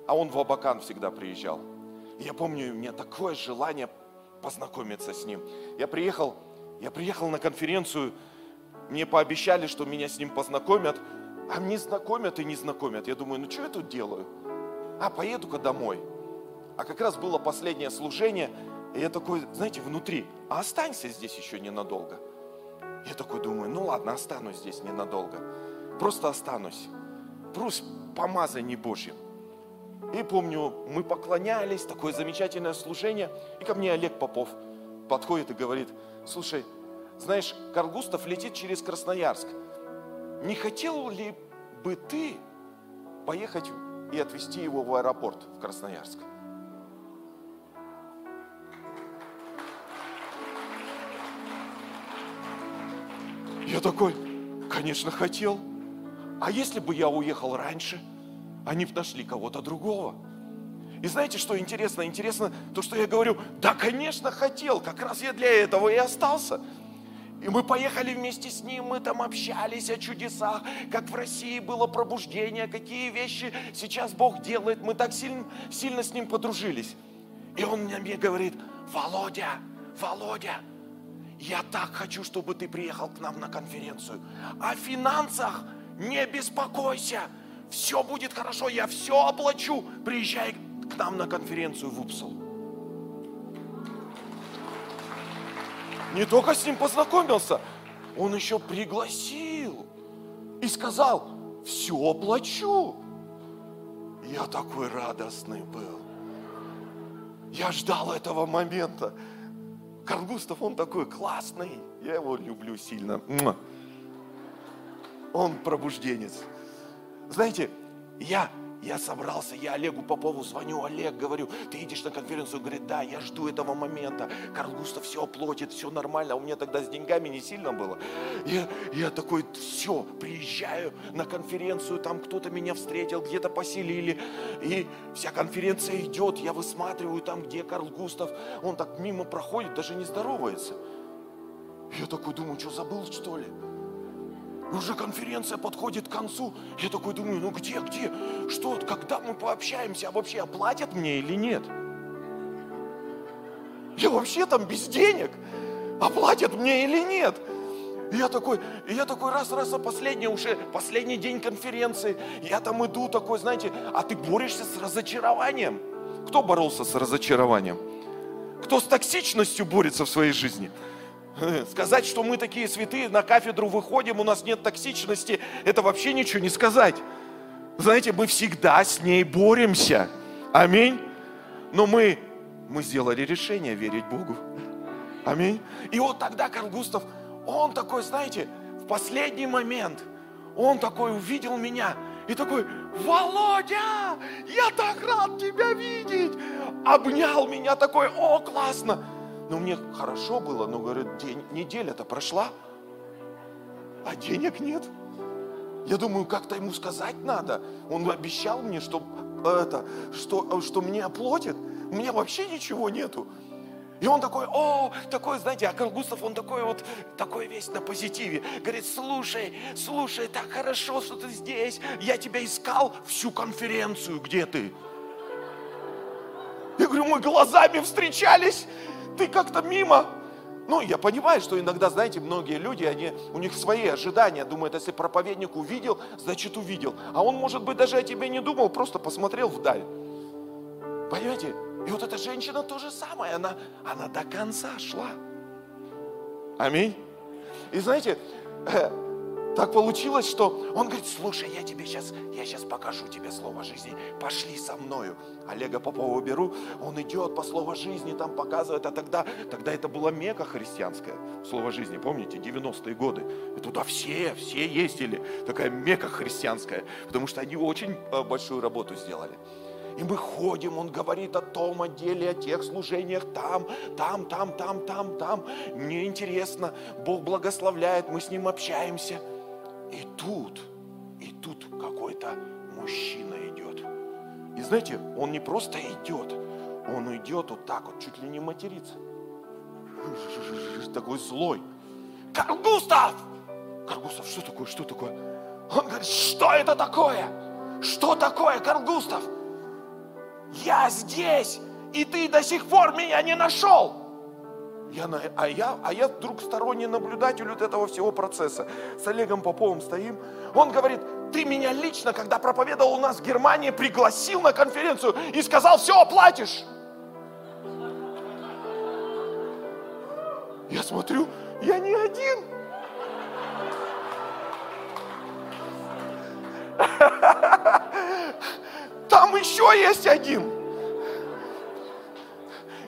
а он в Абакан всегда приезжал. Я помню, у меня такое желание познакомиться с ним. Я приехал, я приехал на конференцию, мне пообещали, что меня с ним познакомят, а мне знакомят и не знакомят. Я думаю, ну что я тут делаю? А, поеду-ка домой. А как раз было последнее служение, и я такой, знаете, внутри, а останься здесь еще ненадолго. Я такой думаю, ну ладно, останусь здесь ненадолго. Просто останусь. Просто помазание Божьим. И помню, мы поклонялись, такое замечательное служение. И ко мне Олег Попов подходит и говорит, слушай, знаешь, Карл Густав летит через Красноярск. Не хотел ли бы ты поехать и отвезти его в аэропорт в Красноярск? Я такой, конечно, хотел. А если бы я уехал раньше – они нашли кого-то другого. И знаете, что интересно? Интересно то, что я говорю, да, конечно, хотел, как раз я для этого и остался. И мы поехали вместе с ним, мы там общались о чудесах, как в России было пробуждение, какие вещи сейчас Бог делает. Мы так сильно, сильно с ним подружились. И он мне говорит, Володя, Володя, я так хочу, чтобы ты приехал к нам на конференцию. О финансах не беспокойся все будет хорошо, я все оплачу. Приезжай к нам на конференцию в Упсал. Не только с ним познакомился, он еще пригласил и сказал, все оплачу. Я такой радостный был. Я ждал этого момента. Карл Густав, он такой классный. Я его люблю сильно. Он пробужденец. Знаете, я, я собрался, я Олегу Попову звоню, Олег, говорю, ты едешь на конференцию? Говорит, да, я жду этого момента. Карл Густав все оплатит, все нормально. А у меня тогда с деньгами не сильно было. Я, я такой, все, приезжаю на конференцию, там кто-то меня встретил, где-то поселили. И вся конференция идет, я высматриваю там, где Карл Густав. Он так мимо проходит, даже не здоровается. Я такой думаю, что забыл, что ли? Уже конференция подходит к концу. Я такой думаю, ну где, где, что, когда мы пообщаемся, а вообще оплатят мне или нет? Я вообще там без денег, оплатят мне или нет? И я такой, и я такой раз, раз, а последний уже, последний день конференции, я там иду такой, знаете, а ты борешься с разочарованием. Кто боролся с разочарованием? Кто с токсичностью борется в своей жизни? *laughs* Сказать, что мы такие святые, на кафедру выходим, у нас нет токсичности, это вообще ничего не сказать. Знаете, мы всегда с ней боремся. Аминь. Но мы, мы сделали решение верить Богу. Аминь. И вот тогда Карл Густав, он такой, знаете, в последний момент, он такой увидел меня и такой, Володя, я так рад тебя видеть. Обнял меня такой, о, классно. Ну, мне хорошо было, но, говорит, день, неделя-то прошла, а денег нет. Я думаю, как-то ему сказать надо. Он обещал мне, что, это, что, что мне оплатит. У меня вообще ничего нету. И он такой, о, такой, знаете, а Густав, он такой вот, такой весь на позитиве. Говорит, слушай, слушай, так хорошо, что ты здесь. Я тебя искал всю конференцию, где ты? Я говорю, мы глазами встречались, ты как-то мимо. Ну, я понимаю, что иногда, знаете, многие люди, они, у них свои ожидания, думают, если проповедник увидел, значит увидел. А он, может быть, даже о тебе не думал, просто посмотрел вдаль. Понимаете? И вот эта женщина то же самое, она, она до конца шла. Аминь. И знаете, э, так получилось, что он говорит, слушай, я тебе сейчас, я сейчас покажу тебе слово жизни, пошли со мною. Олега Попова беру, он идет по слову жизни, там показывает, а тогда, тогда это было мека христианское, слово жизни, помните, 90-е годы. И туда все, все ездили, такая мека христианская, потому что они очень э, большую работу сделали. И мы ходим, он говорит о том отделе, о тех служениях, там, там, там, там, там, там. Мне интересно, Бог благословляет, мы с ним общаемся. И тут, и тут какой-то мужчина идет. И знаете, он не просто идет, он идет вот так вот, чуть ли не матерится. Такой злой. Карл Густав, что такое, что такое? Он говорит, что это такое? Что такое, Карл Густав? я здесь, и ты до сих пор меня не нашел. Я, а, я, а я вдруг сторонний наблюдатель вот этого всего процесса. С Олегом Поповым стоим. Он говорит, ты меня лично, когда проповедовал у нас в Германии, пригласил на конференцию и сказал, все оплатишь. Я смотрю, я не один. *laughs* Там еще есть один.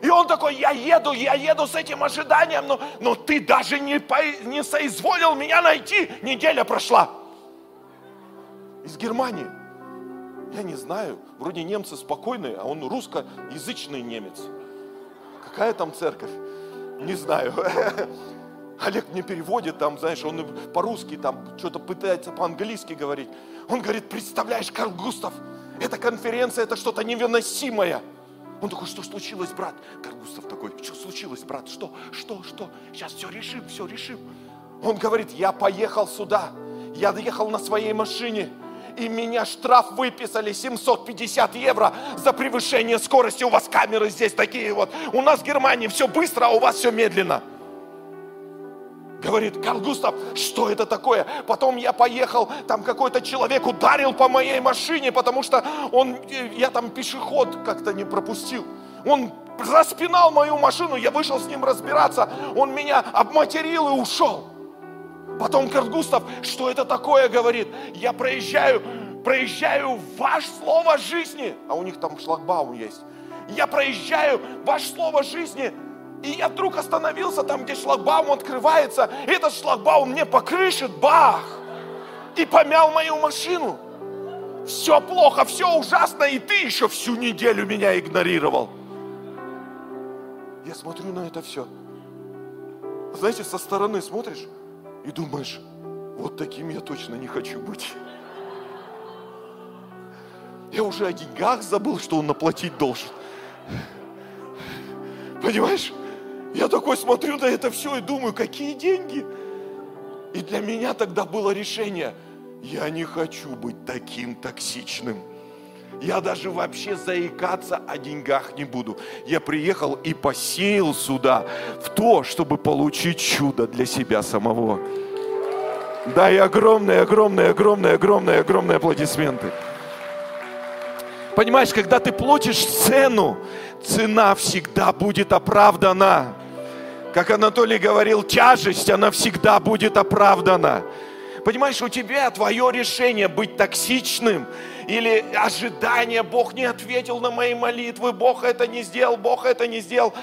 И он такой, я еду, я еду с этим ожиданием, но, но ты даже не, по, не соизволил меня найти. Неделя прошла. Из Германии. Я не знаю, вроде немцы спокойные, а он русскоязычный немец. Какая там церковь? Не знаю. *laughs* Олег мне переводит там, знаешь, он по-русски там что-то пытается по-английски говорить. Он говорит, представляешь, Карл Густав, эта конференция, это что-то невыносимое. Он такой, что случилось, брат? Карл Густав такой, что случилось, брат? Что, что, что? Сейчас все решим, все решим. Он говорит, я поехал сюда, я доехал на своей машине, и меня штраф выписали 750 евро за превышение скорости. У вас камеры здесь такие вот. У нас в Германии все быстро, а у вас все медленно. Говорит, Карл Густав, что это такое? Потом я поехал, там какой-то человек ударил по моей машине, потому что он, я там пешеход как-то не пропустил. Он распинал мою машину, я вышел с ним разбираться, он меня обматерил и ушел. Потом Карл Густав, что это такое, говорит, я проезжаю, проезжаю ваш слово жизни, а у них там шлагбаум есть. Я проезжаю ваш слово жизни, и я вдруг остановился там, где шлагбаум открывается. Этот шлагбаум мне по крыше, бах! И помял мою машину. Все плохо, все ужасно, и ты еще всю неделю меня игнорировал. Я смотрю на это все. Знаете, со стороны смотришь и думаешь, вот таким я точно не хочу быть. Я уже о деньгах забыл, что он наплатить должен. Понимаешь? Я такой смотрю на это все и думаю, какие деньги? И для меня тогда было решение, я не хочу быть таким токсичным. Я даже вообще заикаться о деньгах не буду. Я приехал и посеял сюда в то, чтобы получить чудо для себя самого. Да, и огромные, огромные, огромные, огромные, огромные аплодисменты. Понимаешь, когда ты платишь цену, цена всегда будет оправдана. Как Анатолий говорил, тяжесть, она всегда будет оправдана. Понимаешь, у тебя твое решение быть токсичным или ожидание, Бог не ответил на мои молитвы, Бог это не сделал, Бог это не сделал,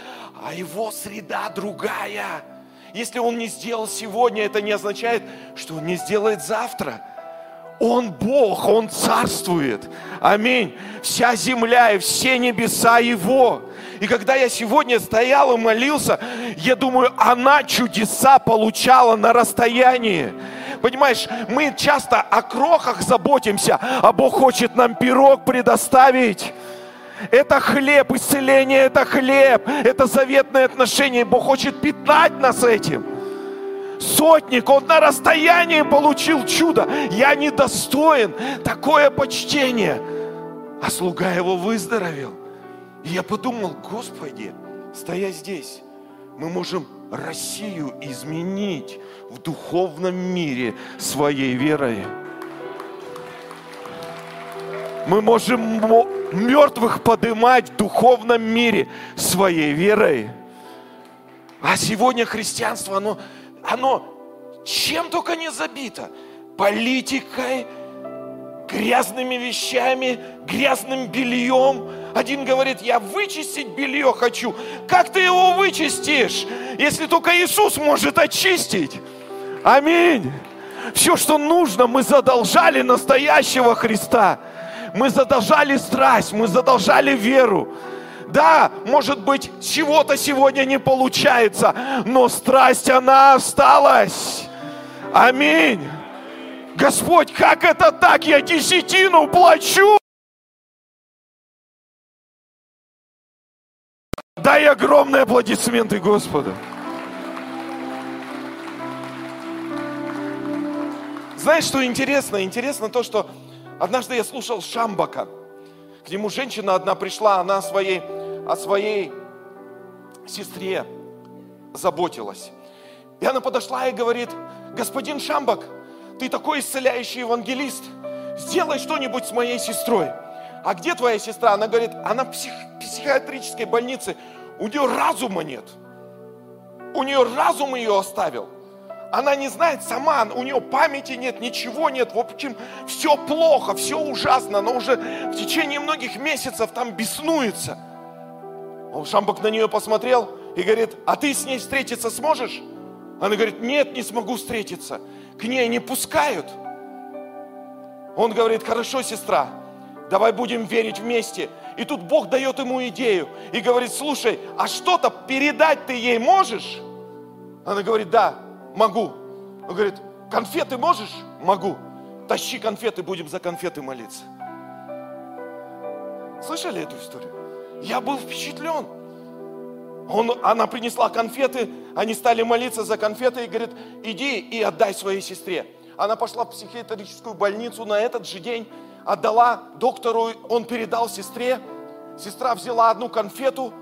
а его среда другая. Если он не сделал сегодня, это не означает, что он не сделает завтра. Он Бог, Он царствует. Аминь. Вся земля и все небеса Его. И когда я сегодня стоял и молился, я думаю, она чудеса получала на расстоянии. Понимаешь, мы часто о крохах заботимся, а Бог хочет нам пирог предоставить. Это хлеб, исцеление это хлеб, это заветное отношение. Бог хочет питать нас этим. Сотник, он на расстоянии получил чудо. Я недостоин такое почтение. А слуга его выздоровел. И я подумал, Господи, стоя здесь, мы можем Россию изменить в духовном мире своей верой. Мы можем мертвых поднимать в духовном мире своей верой. А сегодня христианство, оно, оно чем только не забито. Политикой, грязными вещами, грязным бельем. Один говорит, я вычистить белье хочу. Как ты его вычистишь, если только Иисус может очистить? Аминь. Все, что нужно, мы задолжали настоящего Христа. Мы задолжали страсть, мы задолжали веру. Да, может быть, чего-то сегодня не получается, но страсть, она осталась. Аминь. Господь, как это так? Я десятину плачу. Дай огромные аплодисменты Господу. Знаешь, что интересно? Интересно то, что однажды я слушал Шамбака. К нему женщина одна пришла, она своей, о своей сестре заботилась. И она подошла и говорит, господин Шамбак, ты такой исцеляющий евангелист, сделай что-нибудь с моей сестрой. А где твоя сестра? Она говорит, она в псих, психиатрической больнице, у нее разума нет. У нее разум ее оставил. Она не знает сама, у нее памяти нет, ничего нет. В общем, все плохо, все ужасно. Она уже в течение многих месяцев там беснуется. Он Шамбак на нее посмотрел и говорит, а ты с ней встретиться сможешь? Она говорит, нет, не смогу встретиться к ней не пускают. Он говорит, хорошо, сестра, давай будем верить вместе. И тут Бог дает ему идею и говорит, слушай, а что-то передать ты ей можешь? Она говорит, да, могу. Он говорит, конфеты можешь? Могу. Тащи конфеты, будем за конфеты молиться. Слышали эту историю? Я был впечатлен. Он, она принесла конфеты, они стали молиться за конфеты и говорит, иди и отдай своей сестре. Она пошла в психиатрическую больницу на этот же день, отдала доктору, он передал сестре. Сестра взяла одну конфету,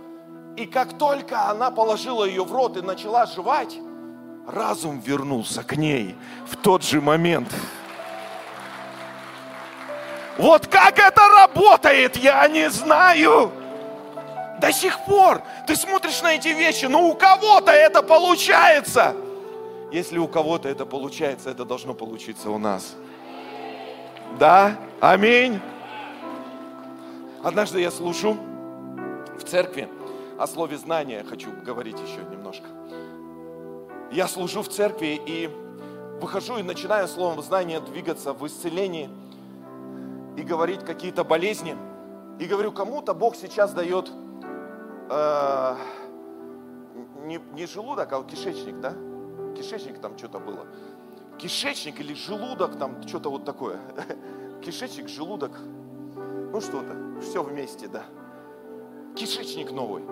и как только она положила ее в рот и начала жевать, разум вернулся к ней в тот же момент. Вот как это работает, я не знаю. До сих пор ты смотришь на эти вещи, но у кого-то это получается. Если у кого-то это получается, это должно получиться у нас. Да? Аминь. Однажды я служу в церкви, о слове знания хочу говорить еще немножко. Я служу в церкви и выхожу и начинаю словом знания двигаться в исцелении и говорить какие-то болезни. И говорю, кому-то Бог сейчас дает э, не, не желудок, а кишечник, да? Кишечник там что-то было. Кишечник или желудок, там что-то вот такое. *laughs* Кишечник, желудок, ну что-то, все вместе, да. Кишечник новый.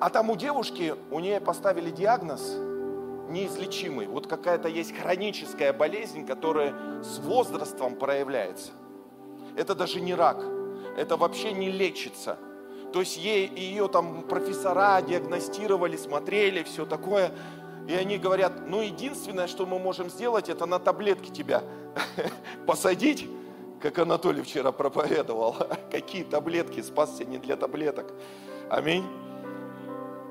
А там у девушки, у нее поставили диагноз неизлечимый. Вот какая-то есть хроническая болезнь, которая с возрастом проявляется. Это даже не рак. Это вообще не лечится. То есть ей, ее там профессора диагностировали, смотрели, все такое. И они говорят, ну единственное, что мы можем сделать, это на таблетки тебя *laughs* посадить, как Анатолий вчера проповедовал. *laughs* Какие таблетки, спасся не для таблеток. Аминь.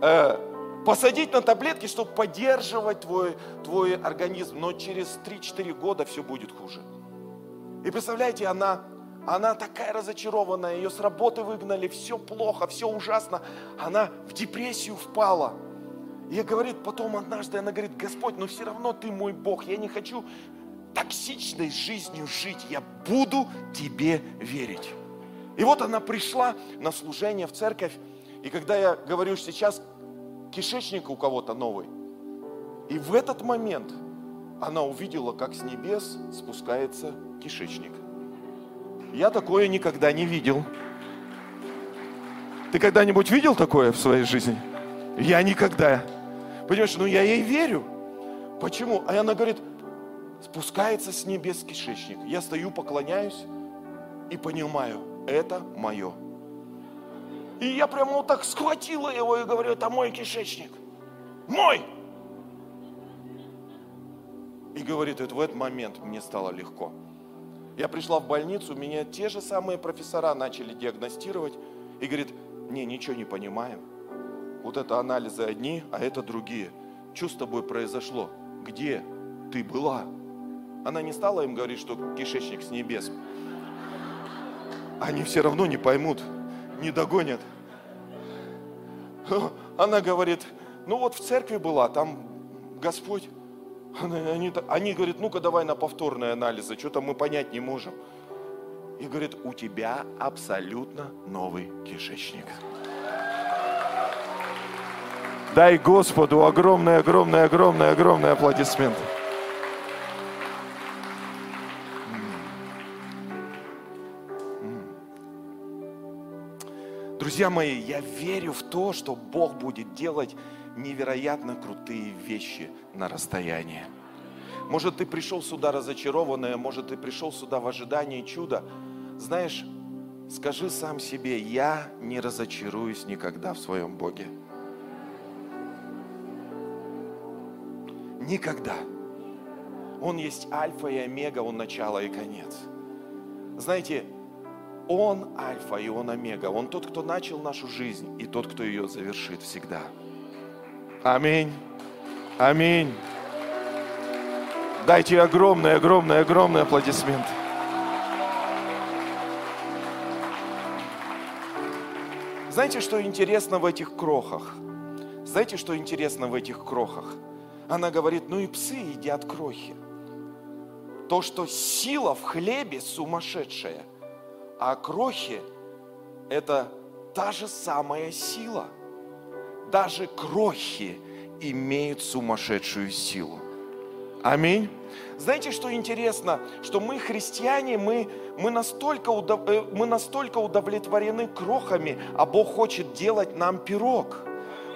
Э, посадить на таблетки, чтобы поддерживать твой, твой организм. Но через 3-4 года все будет хуже. И представляете, она она такая разочарованная, ее с работы выгнали, все плохо, все ужасно. Она в депрессию впала. И говорит, потом однажды она говорит, Господь, но все равно ты мой Бог, я не хочу токсичной жизнью жить, я буду тебе верить. И вот она пришла на служение в церковь, и когда я говорю сейчас, кишечник у кого-то новый, и в этот момент она увидела, как с небес спускается кишечник – я такое никогда не видел. Ты когда-нибудь видел такое в своей жизни? Я никогда. Понимаешь, ну я ей верю. Почему? А она говорит, спускается с небес кишечник. Я стою, поклоняюсь и понимаю, это мое. И я прямо вот так схватила его и говорю, это мой кишечник. Мой! И говорит, это в этот момент мне стало легко. Я пришла в больницу, меня те же самые профессора начали диагностировать. И говорит, не, ничего не понимаем. Вот это анализы одни, а это другие. Что с тобой произошло? Где ты была? Она не стала им говорить, что кишечник с небес. Они все равно не поймут, не догонят. Она говорит, ну вот в церкви была, там Господь. Они, они говорят, ну-ка давай на повторные анализы, что-то мы понять не можем. И говорит, у тебя абсолютно новый кишечник. Дай Господу огромный, огромный, огромный, огромный аплодисмент. Друзья мои, я верю в то, что Бог будет делать невероятно крутые вещи на расстоянии. Может, ты пришел сюда разочарованный, может, ты пришел сюда в ожидании чуда. Знаешь, скажи сам себе, я не разочаруюсь никогда в своем Боге. Никогда. Он есть альфа и омега, он начало и конец. Знаете, он альфа и он омега. Он тот, кто начал нашу жизнь и тот, кто ее завершит всегда. Аминь. Аминь. Дайте огромный, огромный, огромный аплодисмент. Знаете, что интересно в этих крохах? Знаете, что интересно в этих крохах? Она говорит, ну и псы едят крохи. То, что сила в хлебе сумасшедшая, а крохи – это та же самая сила – даже крохи имеют сумасшедшую силу. Аминь. Знаете, что интересно? Что мы, христиане, мы, мы, настолько удов... Э, мы настолько удовлетворены крохами, а Бог хочет делать нам пирог.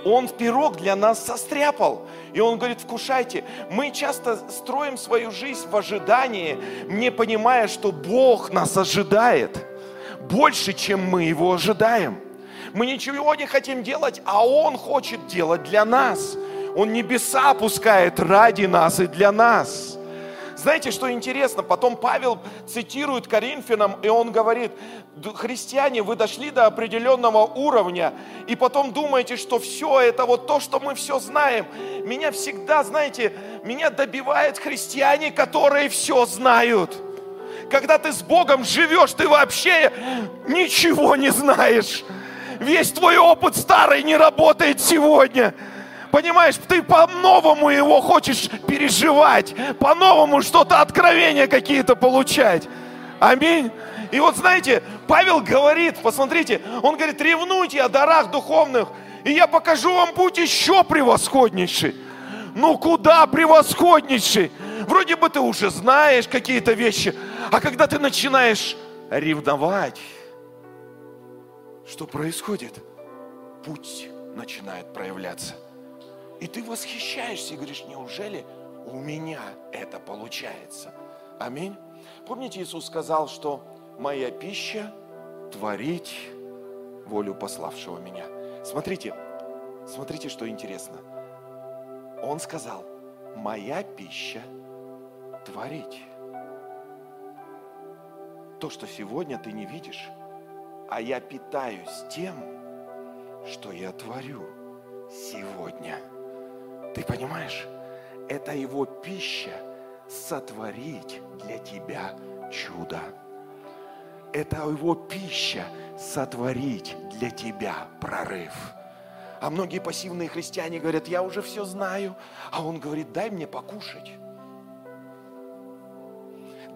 Он пирог для нас состряпал. И Он говорит, вкушайте. Мы часто строим свою жизнь в ожидании, не понимая, что Бог нас ожидает больше, чем мы Его ожидаем. Мы ничего не хотим делать, а Он хочет делать для нас. Он небеса опускает ради нас и для нас. Знаете, что интересно? Потом Павел цитирует Коринфянам, и он говорит, христиане, вы дошли до определенного уровня, и потом думаете, что все это вот то, что мы все знаем. Меня всегда, знаете, меня добивают христиане, которые все знают. Когда ты с Богом живешь, ты вообще ничего не знаешь. Весь твой опыт старый не работает сегодня. Понимаешь, ты по-новому его хочешь переживать, по-новому что-то, откровения какие-то получать. Аминь. И вот знаете, Павел говорит, посмотрите, он говорит, ревнуйте о дарах духовных, и я покажу вам путь еще превосходнейший. Ну куда превосходнейший? Вроде бы ты уже знаешь какие-то вещи, а когда ты начинаешь ревновать, что происходит? Путь начинает проявляться. И ты восхищаешься и говоришь, неужели у меня это получается? Аминь. Помните, Иисус сказал, что моя пища творить волю пославшего меня. Смотрите, смотрите, что интересно. Он сказал, моя пища творить. То, что сегодня ты не видишь, а я питаюсь тем, что я творю сегодня. Ты понимаешь? Это его пища сотворить для тебя чудо. Это его пища сотворить для тебя прорыв. А многие пассивные христиане говорят, я уже все знаю. А он говорит, дай мне покушать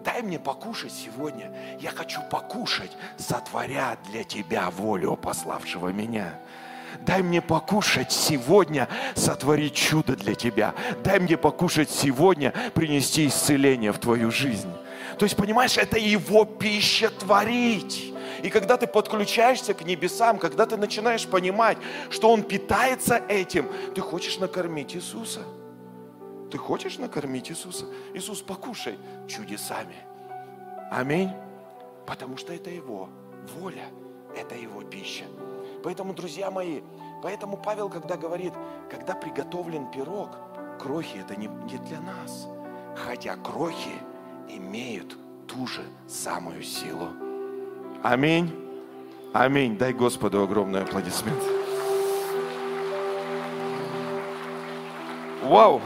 дай мне покушать сегодня. Я хочу покушать, сотворя для тебя волю пославшего меня. Дай мне покушать сегодня, сотворить чудо для тебя. Дай мне покушать сегодня, принести исцеление в твою жизнь. То есть, понимаешь, это его пища творить. И когда ты подключаешься к небесам, когда ты начинаешь понимать, что Он питается этим, ты хочешь накормить Иисуса. Ты хочешь накормить Иисуса? Иисус, покушай чудесами. Аминь. Потому что это Его воля, это Его пища. Поэтому, друзья мои, поэтому Павел, когда говорит, когда приготовлен пирог, крохи это не, не для нас. Хотя крохи имеют ту же самую силу. Аминь. Аминь. Дай Господу огромный аплодисмент. Вау!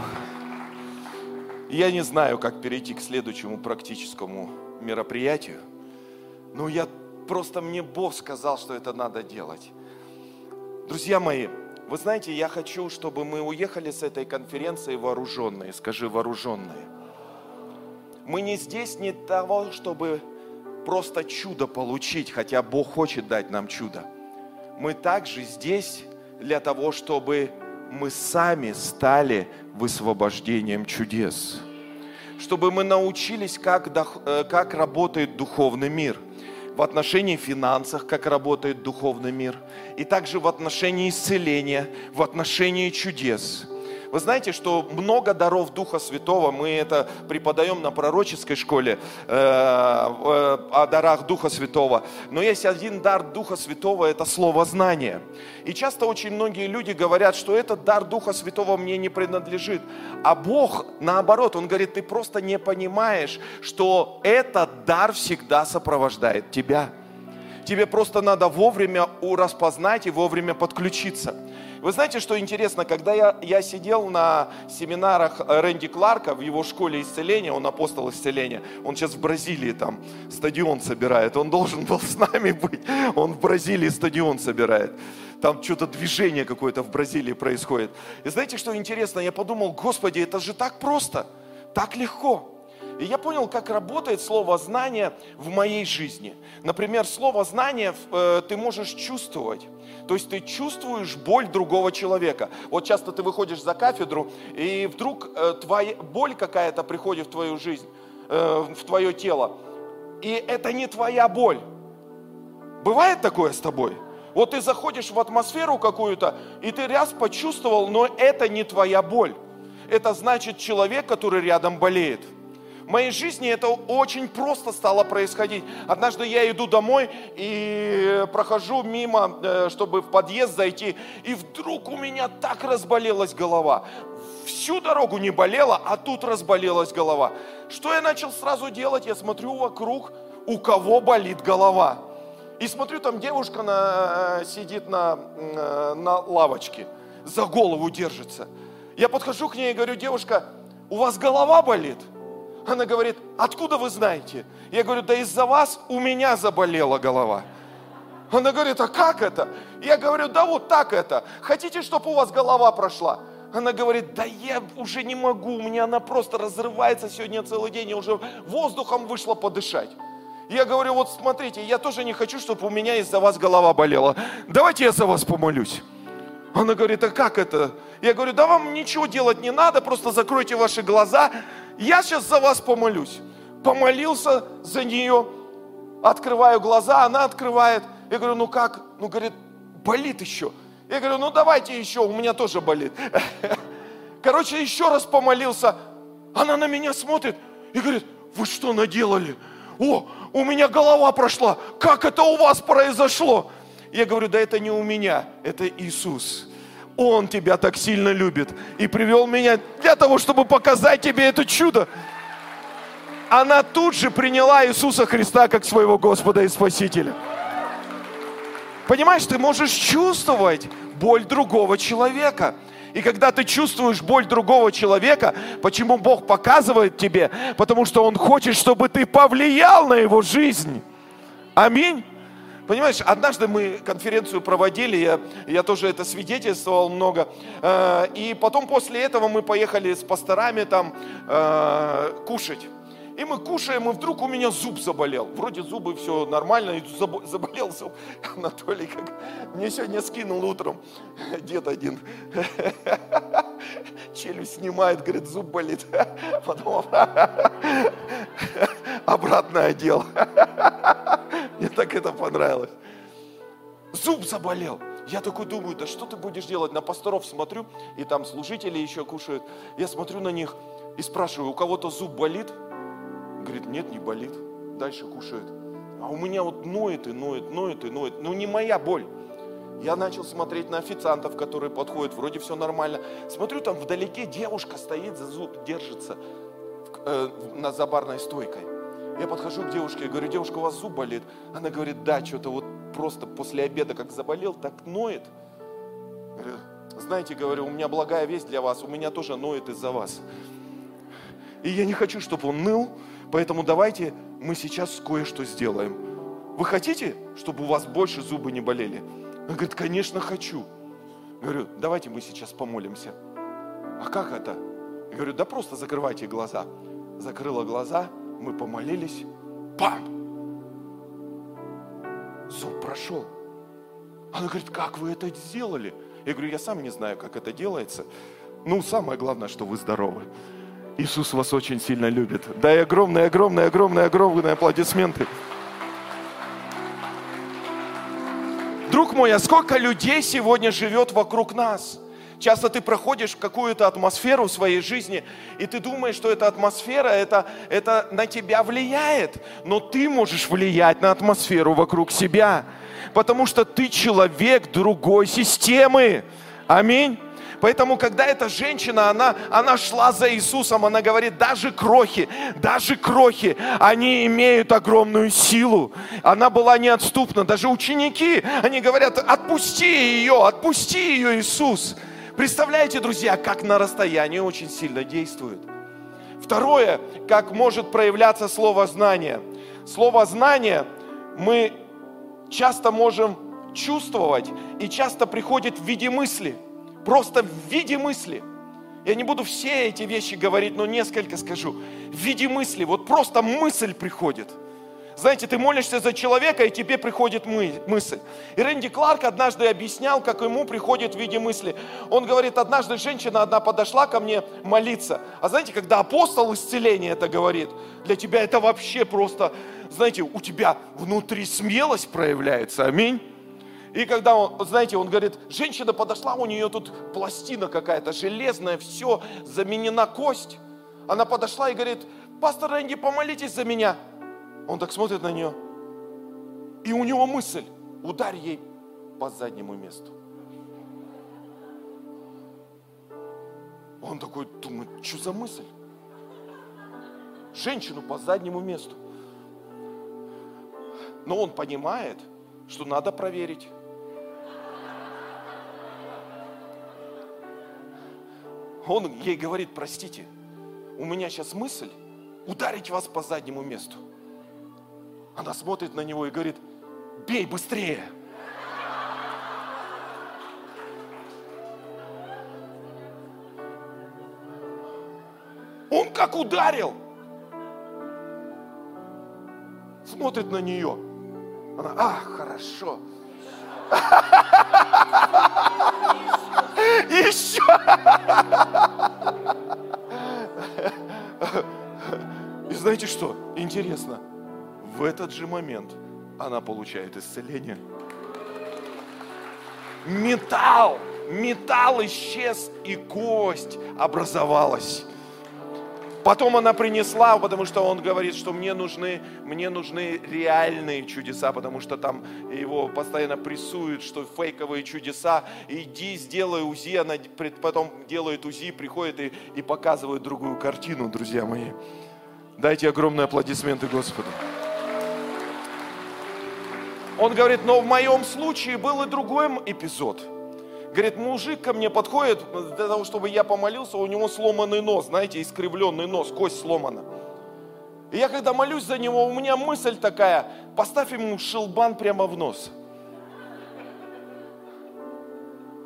Я не знаю, как перейти к следующему практическому мероприятию, но я просто мне Бог сказал, что это надо делать. Друзья мои, вы знаете, я хочу, чтобы мы уехали с этой конференции вооруженные. Скажи, вооруженные. Мы не здесь не того, чтобы просто чудо получить, хотя Бог хочет дать нам чудо. Мы также здесь для того, чтобы мы сами стали высвобождением чудес. Чтобы мы научились, как, э, как работает духовный мир – в отношении финансов, как работает духовный мир, и также в отношении исцеления, в отношении чудес – вы знаете, что много даров Духа Святого, мы это преподаем на пророческой школе э, э, о дарах Духа Святого. Но есть один дар Духа Святого, это слово знания. И часто очень многие люди говорят, что этот дар Духа Святого мне не принадлежит. А Бог, наоборот, Он говорит, ты просто не понимаешь, что этот дар всегда сопровождает тебя. Тебе просто надо вовремя распознать и вовремя подключиться. Вы знаете, что интересно, когда я, я сидел на семинарах Рэнди Кларка в его школе исцеления, он апостол исцеления, он сейчас в Бразилии там стадион собирает, он должен был с нами быть, он в Бразилии стадион собирает. Там что-то движение какое-то в Бразилии происходит. И знаете, что интересно? Я подумал, Господи, это же так просто, так легко. И я понял, как работает слово знание в моей жизни. Например, слово знание э, ты можешь чувствовать. То есть ты чувствуешь боль другого человека. Вот часто ты выходишь за кафедру, и вдруг э, твоя боль какая-то приходит в твою жизнь, э, в твое тело. И это не твоя боль. Бывает такое с тобой? Вот ты заходишь в атмосферу какую-то, и ты раз почувствовал, но это не твоя боль. Это значит человек, который рядом болеет. Моей жизни это очень просто стало происходить. Однажды я иду домой и прохожу мимо, э, чтобы в подъезд зайти, и вдруг у меня так разболелась голова. Всю дорогу не болела, а тут разболелась голова. Что я начал сразу делать? Я смотрю вокруг, у кого болит голова. И смотрю, там девушка на, э, сидит на, э, на лавочке, за голову держится. Я подхожу к ней и говорю, девушка, у вас голова болит? Она говорит, откуда вы знаете? Я говорю, да из-за вас у меня заболела голова. Она говорит, а как это? Я говорю, да вот так это. Хотите, чтобы у вас голова прошла? Она говорит, да я уже не могу, у меня она просто разрывается сегодня целый день, я уже воздухом вышла подышать. Я говорю, вот смотрите, я тоже не хочу, чтобы у меня из-за вас голова болела. Давайте я за вас помолюсь. Она говорит, а как это? Я говорю, да вам ничего делать не надо, просто закройте ваши глаза, я сейчас за вас помолюсь. Помолился за нее, открываю глаза, она открывает. Я говорю, ну как? Ну, говорит, болит еще. Я говорю, ну давайте еще, у меня тоже болит. *laughs* Короче, еще раз помолился. Она на меня смотрит и говорит, вы что наделали? О, у меня голова прошла. Как это у вас произошло? Я говорю, да это не у меня, это Иисус. Он тебя так сильно любит и привел меня для того, чтобы показать тебе это чудо. Она тут же приняла Иисуса Христа как своего Господа и Спасителя. Понимаешь, ты можешь чувствовать боль другого человека. И когда ты чувствуешь боль другого человека, почему Бог показывает тебе? Потому что Он хочет, чтобы ты повлиял на его жизнь. Аминь. Понимаешь, однажды мы конференцию проводили, я, я тоже это свидетельствовал много. Э, и потом после этого мы поехали с пасторами там э, кушать. И мы кушаем, и вдруг у меня зуб заболел. Вроде зубы все нормально, и *laughs* заболел зуб. Анатолий как мне сегодня скинул утром *laughs* дед один. *laughs* Челюсть снимает, говорит, зуб болит. Потом обратно одел. Мне так это понравилось. Зуб заболел. Я такой думаю, да что ты будешь делать? На пасторов смотрю, и там служители еще кушают. Я смотрю на них и спрашиваю, у кого-то зуб болит? Говорит, нет, не болит. Дальше кушает. А у меня вот ноет и ноет, ноет и ноет. Ну не моя боль. Я начал смотреть на официантов, которые подходят, вроде все нормально. Смотрю, там вдалеке девушка стоит, за зуб держится э, на за барной стойкой. Я подхожу к девушке и говорю, девушка, у вас зуб болит? Она говорит, да, что-то вот просто после обеда как заболел, так ноет. Говорю, знаете, говорю, у меня благая весть для вас, у меня тоже ноет из-за вас. И я не хочу, чтобы он ныл, поэтому давайте мы сейчас кое-что сделаем. Вы хотите, чтобы у вас больше зубы не болели? Он говорит, конечно, хочу. Говорю, давайте мы сейчас помолимся. А как это? Я говорю, да просто закрывайте глаза. Закрыла глаза, мы помолились. Пам! Зуб прошел. Она говорит, как вы это сделали? Я говорю, я сам не знаю, как это делается. Ну, самое главное, что вы здоровы. Иисус вас очень сильно любит. Дай огромные, огромные, огромные, огромные аплодисменты. Друг мой, а сколько людей сегодня живет вокруг нас? Часто ты проходишь какую-то атмосферу в своей жизни, и ты думаешь, что эта атмосфера, это, это на тебя влияет. Но ты можешь влиять на атмосферу вокруг себя, потому что ты человек другой системы. Аминь. Поэтому, когда эта женщина, она, она шла за Иисусом, она говорит, даже крохи, даже крохи, они имеют огромную силу. Она была неотступна. Даже ученики, они говорят, отпусти ее, отпусти ее, Иисус. Представляете, друзья, как на расстоянии очень сильно действует. Второе, как может проявляться слово знание. Слово знание мы часто можем чувствовать и часто приходит в виде мысли – Просто в виде мысли. Я не буду все эти вещи говорить, но несколько скажу. В виде мысли. Вот просто мысль приходит. Знаете, ты молишься за человека, и тебе приходит мы, мысль. И Рэнди Кларк однажды объяснял, как ему приходит в виде мысли. Он говорит, однажды женщина одна подошла ко мне молиться. А знаете, когда апостол исцеления это говорит, для тебя это вообще просто, знаете, у тебя внутри смелость проявляется. Аминь. И когда он, знаете, он говорит, женщина подошла, у нее тут пластина какая-то железная, все, заменена кость. Она подошла и говорит, пастор Рэнди, помолитесь за меня. Он так смотрит на нее. И у него мысль, ударь ей по заднему месту. Он такой думает, что за мысль? Женщину по заднему месту. Но он понимает, что надо проверить. Он ей говорит, простите, у меня сейчас мысль ударить вас по заднему месту. Она смотрит на него и говорит, бей быстрее. Он как ударил. Смотрит на нее. Она, а, хорошо. Еще. И знаете что? Интересно. В этот же момент она получает исцеление. Металл, металл исчез, и кость образовалась. Потом она принесла, потому что он говорит, что мне нужны, мне нужны реальные чудеса, потому что там его постоянно прессуют, что фейковые чудеса. Иди, сделай УЗИ, она потом делает УЗИ, приходит и, и показывает другую картину, друзья мои. Дайте огромные аплодисменты Господу. Он говорит, но в моем случае был и другой эпизод – Говорит, мужик ко мне подходит, для того, чтобы я помолился, у него сломанный нос, знаете, искривленный нос, кость сломана. И я когда молюсь за него, у меня мысль такая, поставь ему шелбан прямо в нос.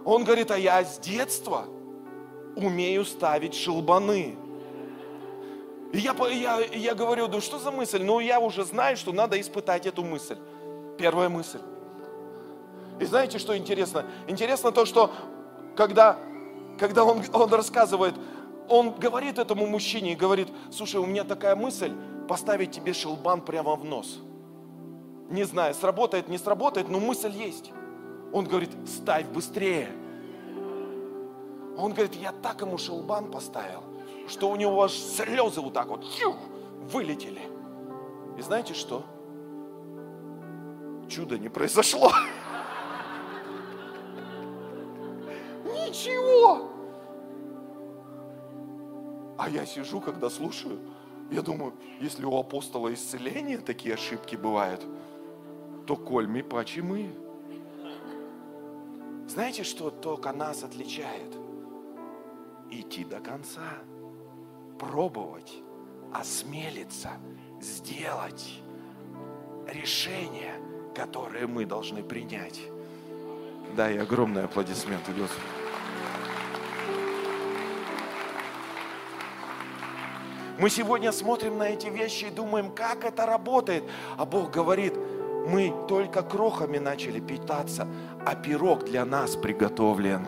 Он говорит, а я с детства умею ставить шелбаны. И я, я, я говорю, да что за мысль? Ну, я уже знаю, что надо испытать эту мысль. Первая мысль. И знаете, что интересно? Интересно то, что когда, когда он, он рассказывает, он говорит этому мужчине и говорит, слушай, у меня такая мысль, поставить тебе шелбан прямо в нос. Не знаю, сработает, не сработает, но мысль есть. Он говорит, ставь быстрее. Он говорит, я так ему шелбан поставил, что у него аж слезы вот так вот чух, вылетели. И знаете что? Чудо не произошло. Ничего. А я сижу, когда слушаю, я думаю, если у апостола исцеления такие ошибки бывают, то кольми пачи мы. Знаете, что только нас отличает? Идти до конца, пробовать, осмелиться, сделать решение, которое мы должны принять. Дай огромные аплодисменты Господу. Мы сегодня смотрим на эти вещи и думаем, как это работает. А Бог говорит, мы только крохами начали питаться, а пирог для нас приготовлен.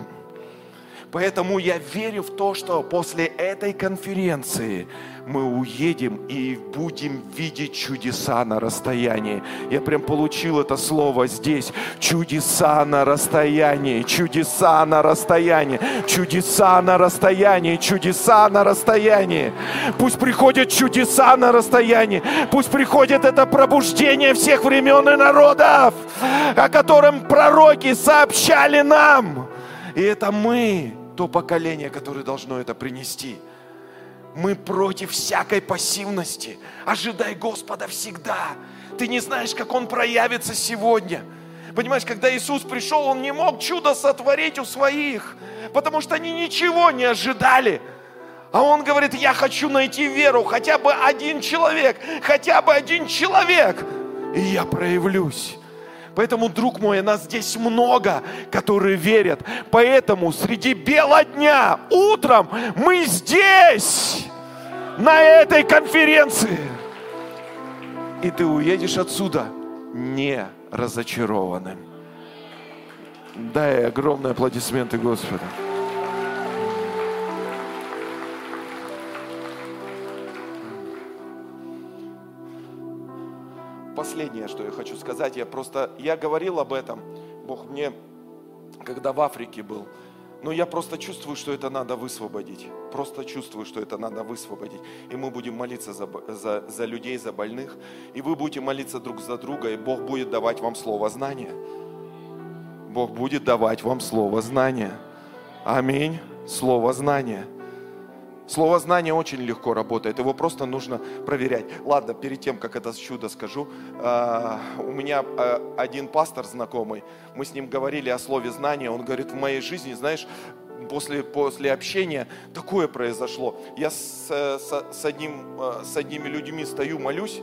Поэтому я верю в то, что после этой конференции мы уедем и будем видеть чудеса на расстоянии. Я прям получил это слово здесь. Чудеса на расстоянии, чудеса на расстоянии, чудеса на расстоянии, чудеса на расстоянии. Пусть приходят чудеса на расстоянии. Пусть приходит это пробуждение всех времен и народов, о котором пророки сообщали нам. И это мы, то поколение, которое должно это принести. Мы против всякой пассивности. Ожидай Господа всегда. Ты не знаешь, как Он проявится сегодня. Понимаешь, когда Иисус пришел, Он не мог чудо сотворить у своих, потому что они ничего не ожидали. А Он говорит, я хочу найти веру, хотя бы один человек, хотя бы один человек, и я проявлюсь. Поэтому, друг мой, нас здесь много, которые верят. Поэтому среди бела дня, утром мы здесь, на этой конференции. И ты уедешь отсюда не разочарованным. Дай огромные аплодисменты Господу. Последнее, что я хочу сказать, я просто, я говорил об этом, Бог мне, когда в Африке был, но я просто чувствую, что это надо высвободить. Просто чувствую, что это надо высвободить. И мы будем молиться за, за, за людей, за больных. И вы будете молиться друг за друга, и Бог будет давать вам слово знания. Бог будет давать вам слово знания. Аминь. Слово знания. Слово знание очень легко работает, его просто нужно проверять. Ладно, перед тем, как это чудо скажу, а, у меня а, один пастор знакомый, мы с ним говорили о слове знания, он говорит, в моей жизни, знаешь, после, после общения такое произошло. Я с, с, с, одним, а, с одними людьми стою, молюсь,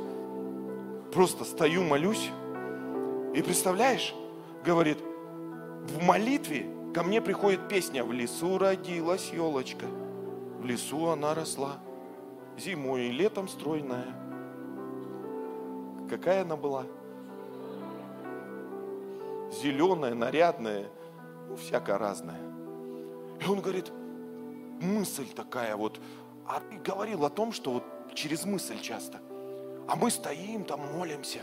просто стою, молюсь, и представляешь, говорит, в молитве ко мне приходит песня «В лесу родилась елочка». В лесу она росла, зимой и летом стройная. Какая она была? Зеленая, нарядная, ну, всякая разная. И он говорит, мысль такая вот, а ты говорил о том, что вот через мысль часто. А мы стоим там, молимся.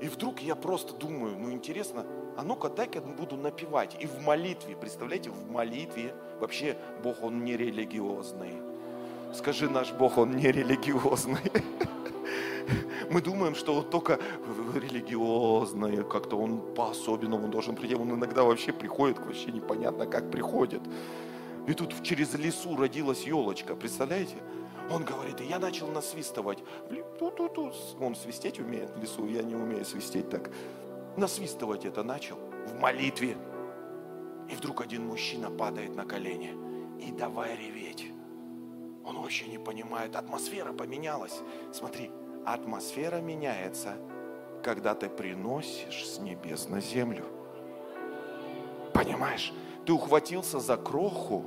И вдруг я просто думаю, ну интересно, а ну-ка дай-ка буду напевать. И в молитве, представляете, в молитве. Вообще Бог, Он не религиозный. Скажи, наш Бог, Он не религиозный. Мы думаем, что вот только религиозное, как-то он по-особенному должен прийти. Он иногда вообще приходит, вообще непонятно, как приходит. И тут через лесу родилась елочка, представляете? Он говорит, и я начал насвистывать. Он свистеть умеет в лесу, я не умею свистеть так насвистывать это начал в молитве. И вдруг один мужчина падает на колени и давай реветь. Он вообще не понимает, атмосфера поменялась. Смотри, атмосфера меняется, когда ты приносишь с небес на землю. Понимаешь? Ты ухватился за кроху,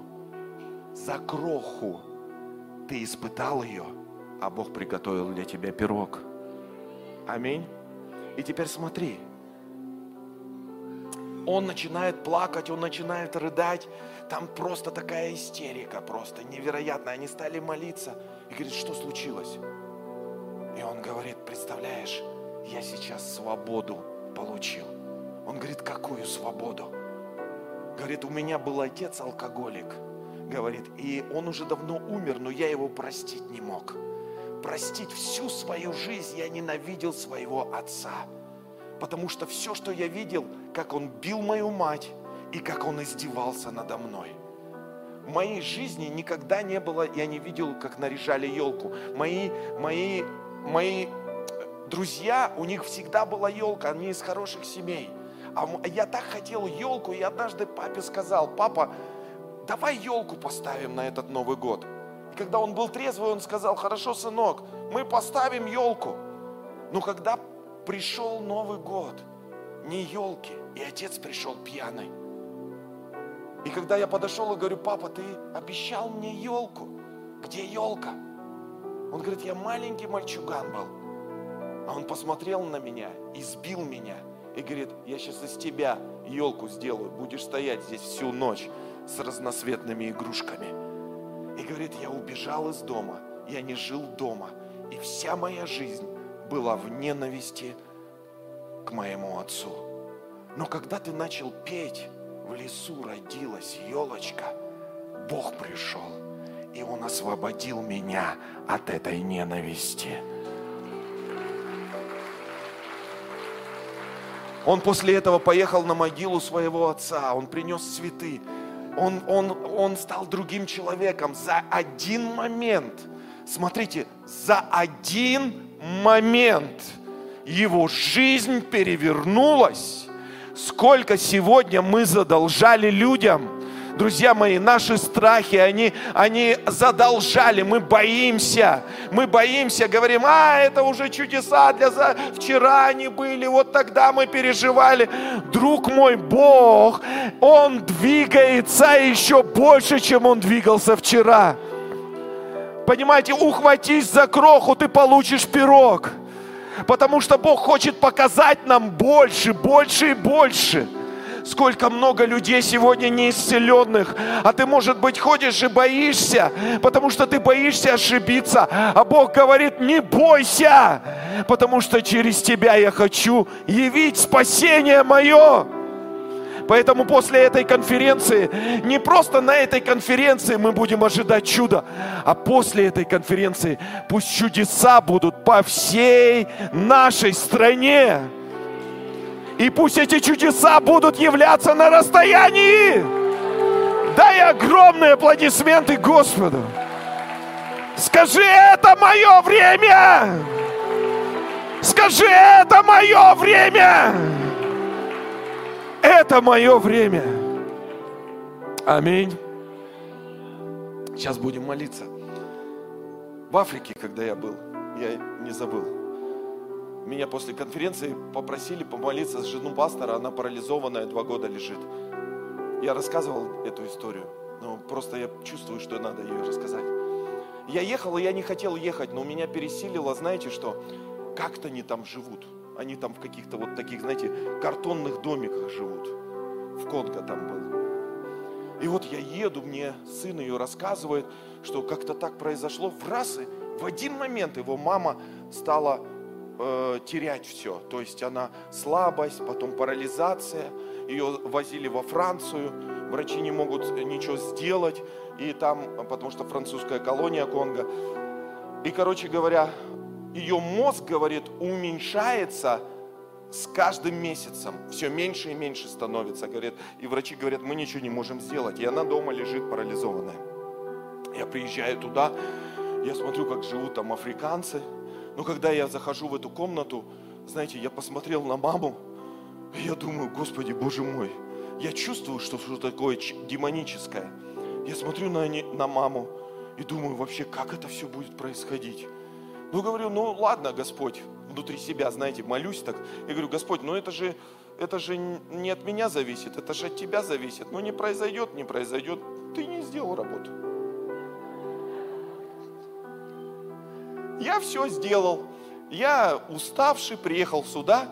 за кроху. Ты испытал ее, а Бог приготовил для тебя пирог. Аминь. И теперь смотри, он начинает плакать, он начинает рыдать. Там просто такая истерика, просто невероятная. Они стали молиться и говорит, что случилось? И он говорит, представляешь, я сейчас свободу получил. Он говорит, какую свободу? Говорит, у меня был отец алкоголик. Говорит, и он уже давно умер, но я его простить не мог. Простить всю свою жизнь я ненавидел своего отца. Потому что все, что я видел, как он бил мою мать и как он издевался надо мной. В моей жизни никогда не было, я не видел, как наряжали елку. Мои, мои, мои друзья, у них всегда была елка, они из хороших семей. А я так хотел елку, и однажды папе сказал, папа, давай елку поставим на этот Новый год. И когда он был трезвый, он сказал, хорошо, сынок, мы поставим елку. Но когда пришел Новый год, не елки, и отец пришел пьяный. И когда я подошел и говорю, папа, ты обещал мне елку. Где елка? Он говорит, я маленький мальчуган был. А он посмотрел на меня, избил меня и говорит, я сейчас из тебя елку сделаю, будешь стоять здесь всю ночь с разноцветными игрушками. И говорит, я убежал из дома, я не жил дома, и вся моя жизнь была в ненависти к моему отцу. Но когда ты начал петь, в лесу родилась елочка, Бог пришел, и Он освободил меня от этой ненависти. Он после этого поехал на могилу своего отца, он принес цветы, он, он, он стал другим человеком за один момент. Смотрите, за один момент его жизнь перевернулась. Сколько сегодня мы задолжали людям – Друзья мои, наши страхи, они, они задолжали, мы боимся, мы боимся, говорим, а, это уже чудеса для за... вчера они были, вот тогда мы переживали. Друг мой, Бог, Он двигается еще больше, чем Он двигался вчера. Понимаете, ухватись за кроху, ты получишь пирог. Потому что Бог хочет показать нам больше, больше и больше. Сколько много людей сегодня неисцеленных, а ты, может быть, ходишь и боишься, потому что ты боишься ошибиться. А Бог говорит, не бойся, потому что через тебя я хочу явить спасение мое. Поэтому после этой конференции, не просто на этой конференции мы будем ожидать чуда, а после этой конференции пусть чудеса будут по всей нашей стране. И пусть эти чудеса будут являться на расстоянии. Дай огромные аплодисменты Господу. Скажи, это мое время. Скажи, это мое время. Это мое время. Аминь. Сейчас будем молиться. В Африке, когда я был, я не забыл меня после конференции попросили помолиться с жену пастора, она парализованная, два года лежит. Я рассказывал эту историю, но просто я чувствую, что надо ее рассказать. Я ехал, и я не хотел ехать, но меня пересилило, знаете что, как-то они там живут. Они там в каких-то вот таких, знаете, картонных домиках живут. В Конго там был. И вот я еду, мне сын ее рассказывает, что как-то так произошло. В раз и в один момент его мама стала э, терять все. То есть она слабость, потом парализация. Ее возили во Францию, врачи не могут ничего сделать. И там, потому что французская колония Конго. И, короче говоря, ее мозг, говорит, уменьшается с каждым месяцем. Все меньше и меньше становится, говорит. И врачи говорят, мы ничего не можем сделать. И она дома лежит парализованная. Я приезжаю туда, я смотрю, как живут там африканцы – но когда я захожу в эту комнату, знаете, я посмотрел на маму, и я думаю, Господи, Боже мой, я чувствую, что что такое демоническое. Я смотрю на, не, на маму и думаю, вообще, как это все будет происходить. Ну, говорю, ну ладно, Господь, внутри себя, знаете, молюсь так. Я говорю, Господь, ну это же, это же не от меня зависит, это же от Тебя зависит. Ну не произойдет, не произойдет, ты не сделал работу. Я все сделал. Я уставший, приехал сюда.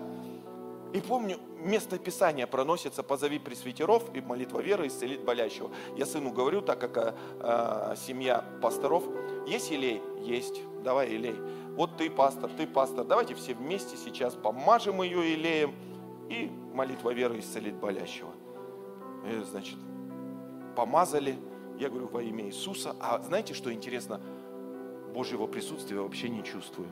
И помню, место Писания проносится «Позови пресвитеров, и молитва веры исцелит болящего». Я сыну говорю, так как э, семья пасторов, есть елей? Есть. Давай елей. вот ты пастор, ты пастор, давайте все вместе сейчас помажем ее илеем и молитва веры исцелить болящего. И, значит, помазали, я говорю, во имя Иисуса. А знаете, что интересно? Божьего присутствия вообще не чувствую.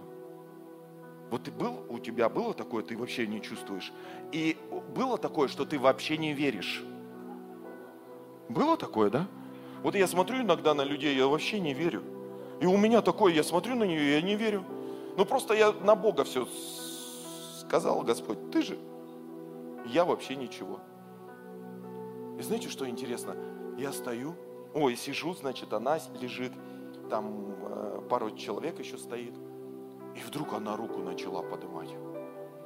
Вот ты был, у тебя было такое, ты вообще не чувствуешь. И было такое, что ты вообще не веришь. Было такое, да? Вот я смотрю иногда на людей, я вообще не верю. И у меня такое, я смотрю на нее, я не верю. Ну просто я на Бога все сказал, Господь, ты же, я вообще ничего. И знаете, что интересно? Я стою, ой, сижу, значит, она лежит, там э, пару человек еще стоит. И вдруг она руку начала поднимать.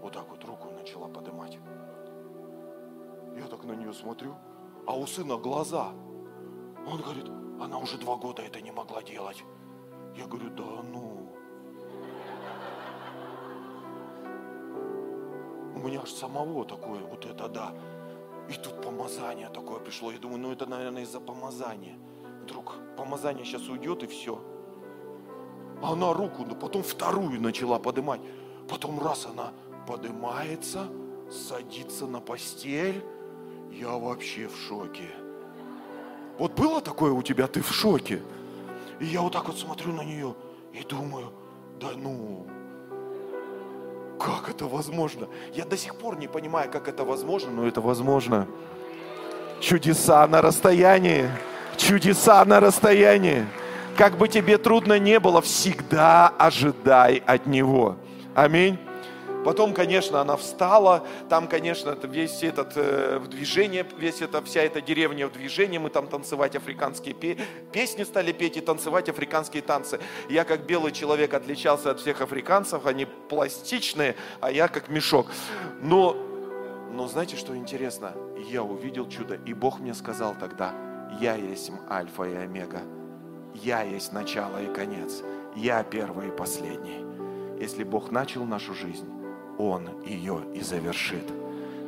Вот так вот руку начала поднимать. Я так на нее смотрю, а у сына глаза. Он говорит, она уже два года это не могла делать. Я говорю, да ну. У меня аж самого такое, вот это да. И тут помазание такое пришло. Я думаю, ну это, наверное, из-за помазания. Вдруг помазание сейчас уйдет и все. А она руку, ну потом вторую начала поднимать. Потом раз она поднимается, садится на постель. Я вообще в шоке. Вот было такое у тебя, ты в шоке? И я вот так вот смотрю на нее и думаю, да ну, как это возможно? Я до сих пор не понимаю, как это возможно, но это возможно. Чудеса на расстоянии. Чудеса на расстоянии. Как бы тебе трудно не было, всегда ожидай от Него. Аминь. Потом, конечно, она встала, там, конечно, весь этот э, в движение, весь это, вся эта деревня в движении, мы там танцевать африканские пе- песни стали петь и танцевать африканские танцы. Я как белый человек отличался от всех африканцев, они пластичные, а я как мешок. Но, но знаете, что интересно? Я увидел чудо, и Бог мне сказал тогда, я есть Альфа и Омега, я есть начало и конец, я первый и последний. Если Бог начал нашу жизнь, он ее и завершит.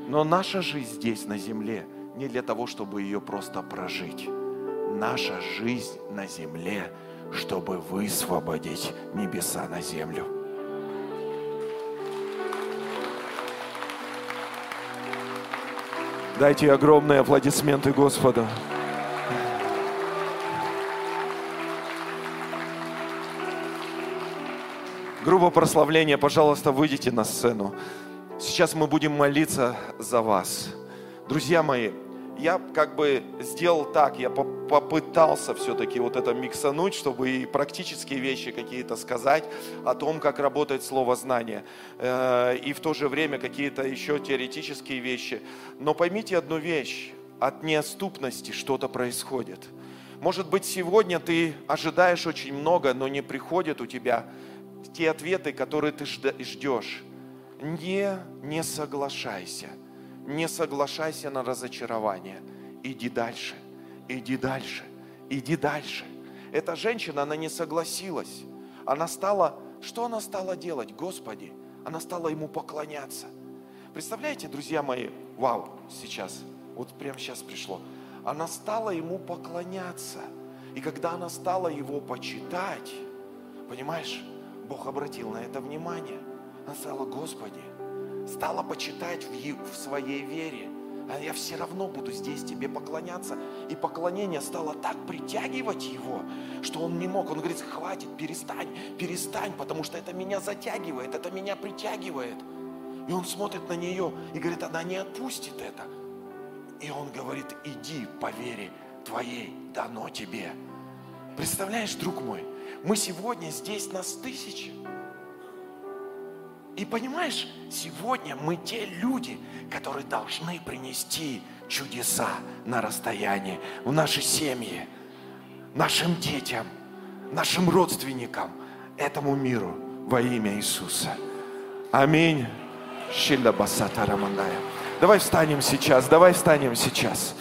Но наша жизнь здесь, на земле, не для того, чтобы ее просто прожить. Наша жизнь на земле, чтобы высвободить небеса на землю. Дайте огромные аплодисменты Господу. Группа прославления, пожалуйста, выйдите на сцену. Сейчас мы будем молиться за вас. Друзья мои, я как бы сделал так, я попытался все-таки вот это миксануть, чтобы и практические вещи какие-то сказать о том, как работает слово знание, э, и в то же время какие-то еще теоретические вещи. Но поймите одну вещь, от неоступности что-то происходит. Может быть, сегодня ты ожидаешь очень много, но не приходит у тебя те ответы, которые ты ждешь. Не, не соглашайся. Не соглашайся на разочарование. Иди дальше, иди дальше, иди дальше. Эта женщина, она не согласилась. Она стала, что она стала делать? Господи, она стала ему поклоняться. Представляете, друзья мои, вау, сейчас, вот прямо сейчас пришло. Она стала ему поклоняться. И когда она стала его почитать, понимаешь, Бог обратил на это внимание. Она сказала, Господи, стала почитать в, в своей вере. А я все равно буду здесь тебе поклоняться. И поклонение стало так притягивать его, что он не мог. Он говорит, хватит, перестань, перестань, потому что это меня затягивает, это меня притягивает. И он смотрит на нее и говорит, она не отпустит это. И он говорит, иди по вере твоей, дано тебе. Представляешь, друг мой, мы сегодня здесь нас тысячи. И понимаешь, сегодня мы те люди, которые должны принести чудеса на расстоянии в наши семьи, нашим детям, нашим родственникам, этому миру во имя Иисуса. Аминь. Давай встанем сейчас, давай встанем сейчас.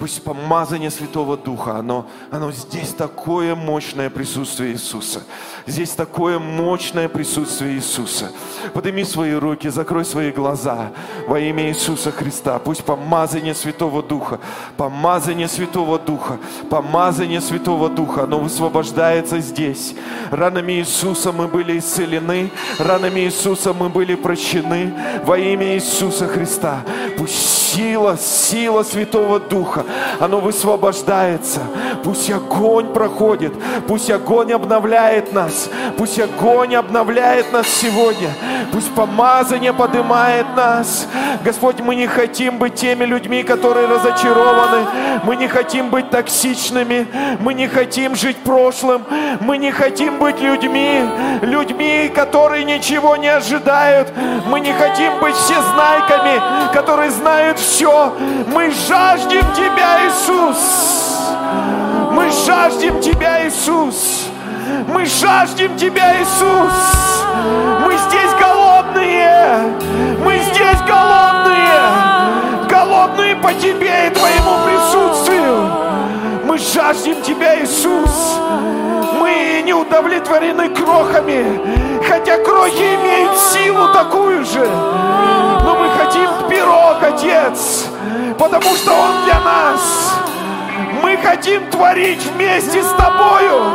Пусть помазание Святого Духа, оно, оно здесь такое мощное присутствие Иисуса. Здесь такое мощное присутствие Иисуса. Подними свои руки, закрой свои глаза во имя Иисуса Христа. Пусть помазание Святого Духа, помазание Святого Духа, помазание Святого Духа, оно высвобождается здесь. Ранами Иисуса мы были исцелены, ранами Иисуса мы были прощены во имя Иисуса Христа. Пусть сила, сила Святого Духа, оно высвобождается. Пусть огонь проходит, пусть огонь обновляет нас, пусть огонь обновляет нас сегодня, пусть помазание поднимает нас. Господь, мы не хотим быть теми людьми, которые разочарованы, мы не хотим быть токсичными, мы не хотим жить прошлым, мы не хотим быть людьми, людьми, которые ничего не ожидают, мы не хотим быть всезнайками, которые знают все. Мы жаждем Тебя, Иисус. Мы жаждем Тебя, Иисус. Мы жаждем Тебя, Иисус. Мы здесь голодные. Мы здесь голодные. Голодные по Тебе и Твоему присутствию. Мы жаждем Тебя, Иисус. Мы не удовлетворены крохами, хотя крохи имеют силу такую же. Но мы потому что Он для нас. Мы хотим творить вместе с Тобою,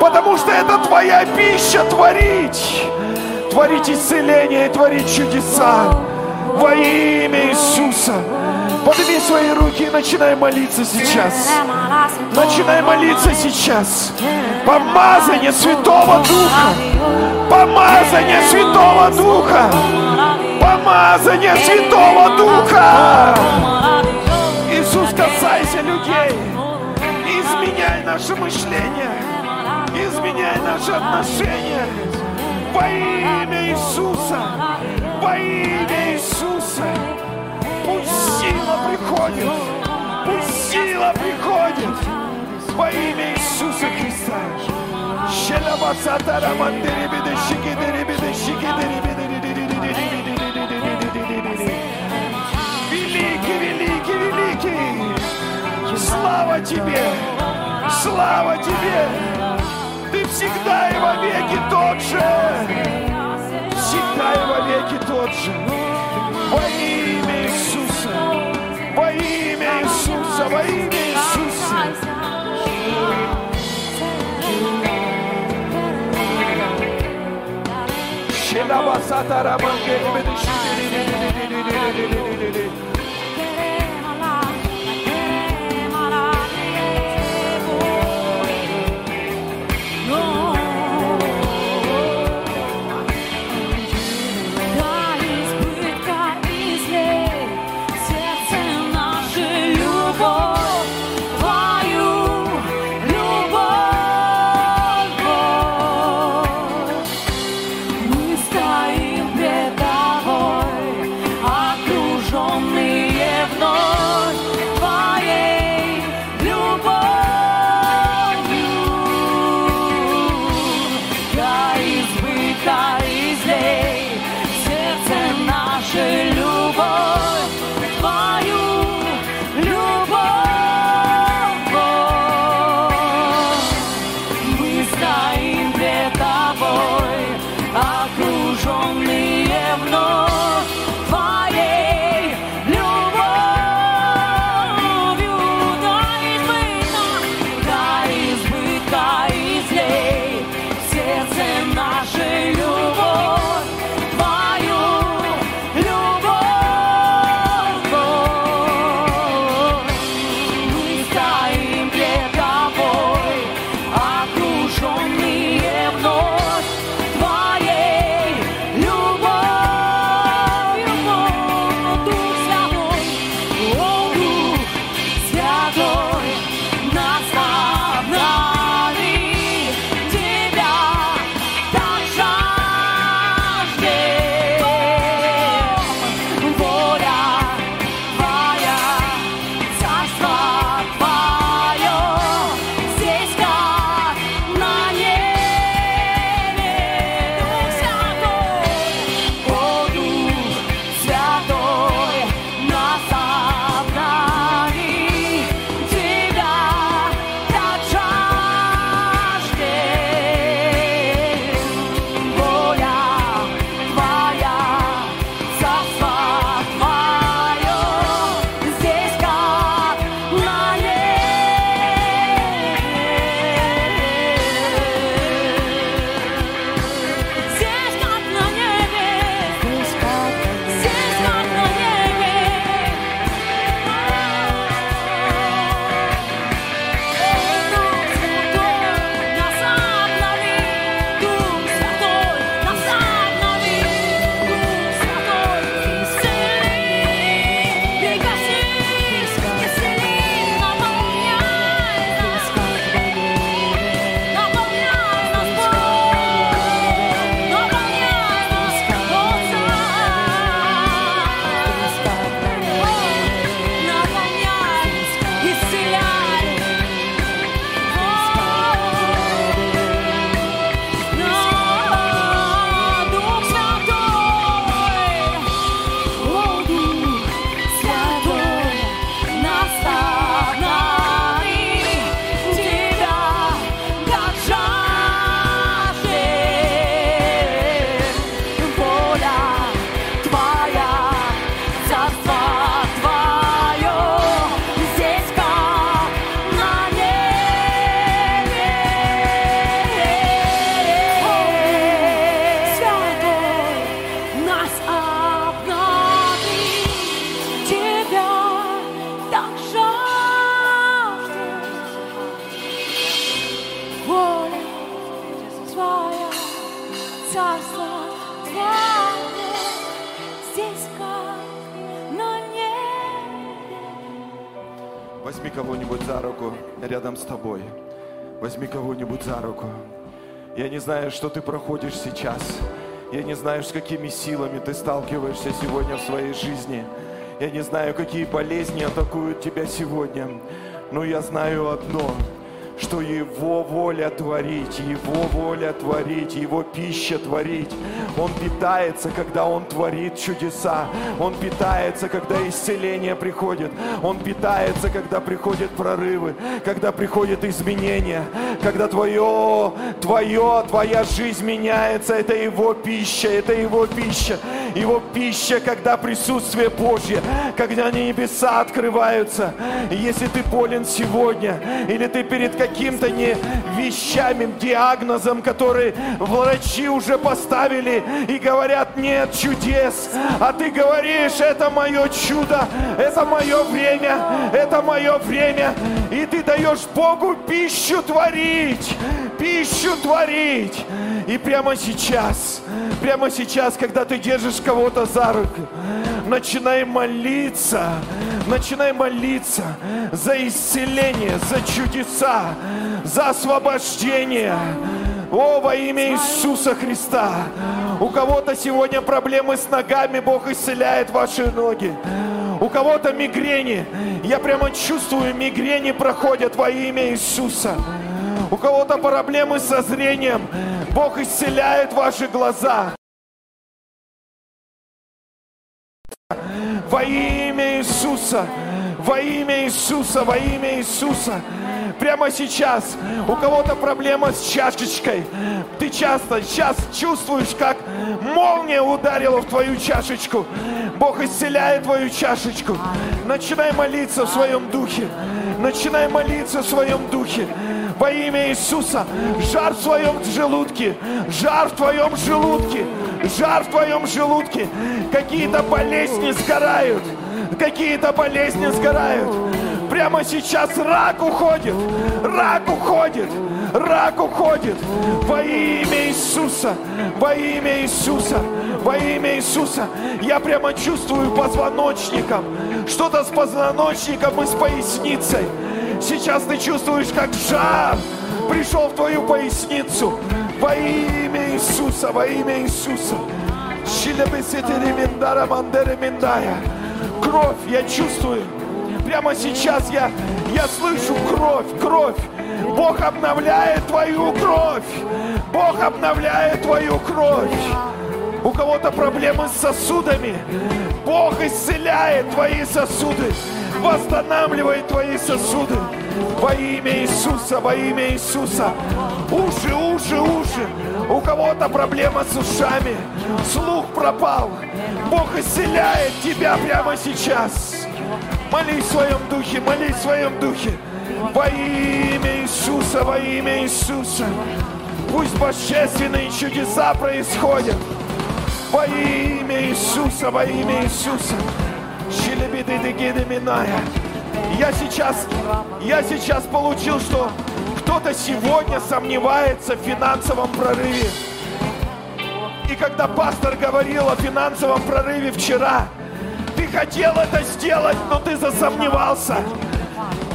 потому что это Твоя пища творить. Творить исцеление творить чудеса во имя Иисуса. Подними свои руки и начинай молиться сейчас. Начинай молиться сейчас. Помазание Святого Духа. Помазание Святого Духа. Помазание Святого Духа. Иисус, касайся людей. Изменяй наше мышление. Изменяй наши отношения. Во имя Иисуса. Во имя Иисуса. Пусть сила приходит. Пусть сила приходит. Во имя Иисуса Христа. Шелабасатара мандеребеде шикедеребеде Слава Тебе. Слава Тебе. Ты всегда и вовеки тот же. Всегда и вовеки тот же. Во имя Иисуса. Во имя Иисуса. Во имя Иисуса. Шелабасатара мангеребеде шикедеребеде знаю, что ты проходишь сейчас. Я не знаю, с какими силами ты сталкиваешься сегодня в своей жизни. Я не знаю, какие болезни атакуют тебя сегодня. Но я знаю одно, что Его воля творить, Его воля творить, Его пища творить. Он питается, когда Он творит чудеса. Он питается, когда исцеление приходит. Он питается, когда приходят прорывы, когда приходят изменения, когда твое, твое, твоя жизнь меняется. Это Его пища, это Его пища. Его пища, когда присутствие Божье, когда небеса открываются. Если ты болен сегодня, или ты перед каким-то не вещами, диагнозом, который врачи уже поставили и говорят, нет чудес, а ты говоришь, это мое чудо, это мое время, это мое время, и ты даешь Богу пищу творить, пищу творить. И прямо сейчас, прямо сейчас, когда ты держишь кого-то за руку, начинай молиться, начинай молиться за исцеление, за чудеса, за освобождение. О, во имя Иисуса Христа. У кого-то сегодня проблемы с ногами, Бог исцеляет ваши ноги. У кого-то мигрени. Я прямо чувствую, мигрени проходят во имя Иисуса. У кого-то проблемы со зрением. Бог исцеляет ваши глаза. Во имя Иисуса, во имя Иисуса, во имя Иисуса. Прямо сейчас у кого-то проблема с чашечкой. Ты часто сейчас чувствуешь, как молния ударила в твою чашечку. Бог исцеляет твою чашечку. Начинай молиться в своем духе. Начинай молиться в своем духе. Во имя Иисуса. Жар в своем желудке. Жар в твоем желудке. Жар в твоем желудке. Какие-то болезни сгорают. Какие-то болезни сгорают. Прямо сейчас рак уходит. Рак уходит. Рак уходит. Во имя Иисуса. Во имя Иисуса. Во имя Иисуса. Я прямо чувствую позвоночником. Что-то с позвоночником и с поясницей. Сейчас ты чувствуешь, как жар пришел в твою поясницу. Во имя Иисуса, во имя Иисуса. Щилебесетереминдарамандереминдая. Кровь я чувствую. Прямо сейчас я, я слышу кровь, кровь. Бог обновляет твою кровь. Бог обновляет твою кровь. У кого-то проблемы с сосудами. Бог исцеляет твои сосуды. Восстанавливает твои сосуды. Во имя Иисуса, во имя Иисуса. Уши, уши, уши. У кого-то проблема с ушами. Слух пропал. Бог исцеляет тебя прямо сейчас. Молись в своем духе, молись в своем духе. Во имя Иисуса, во имя Иисуса. Пусть божественные чудеса происходят. Во имя Иисуса, во имя Иисуса. Я сейчас, я сейчас получил, что кто-то сегодня сомневается в финансовом прорыве. И когда пастор говорил о финансовом прорыве вчера, ты хотел это сделать, но ты засомневался.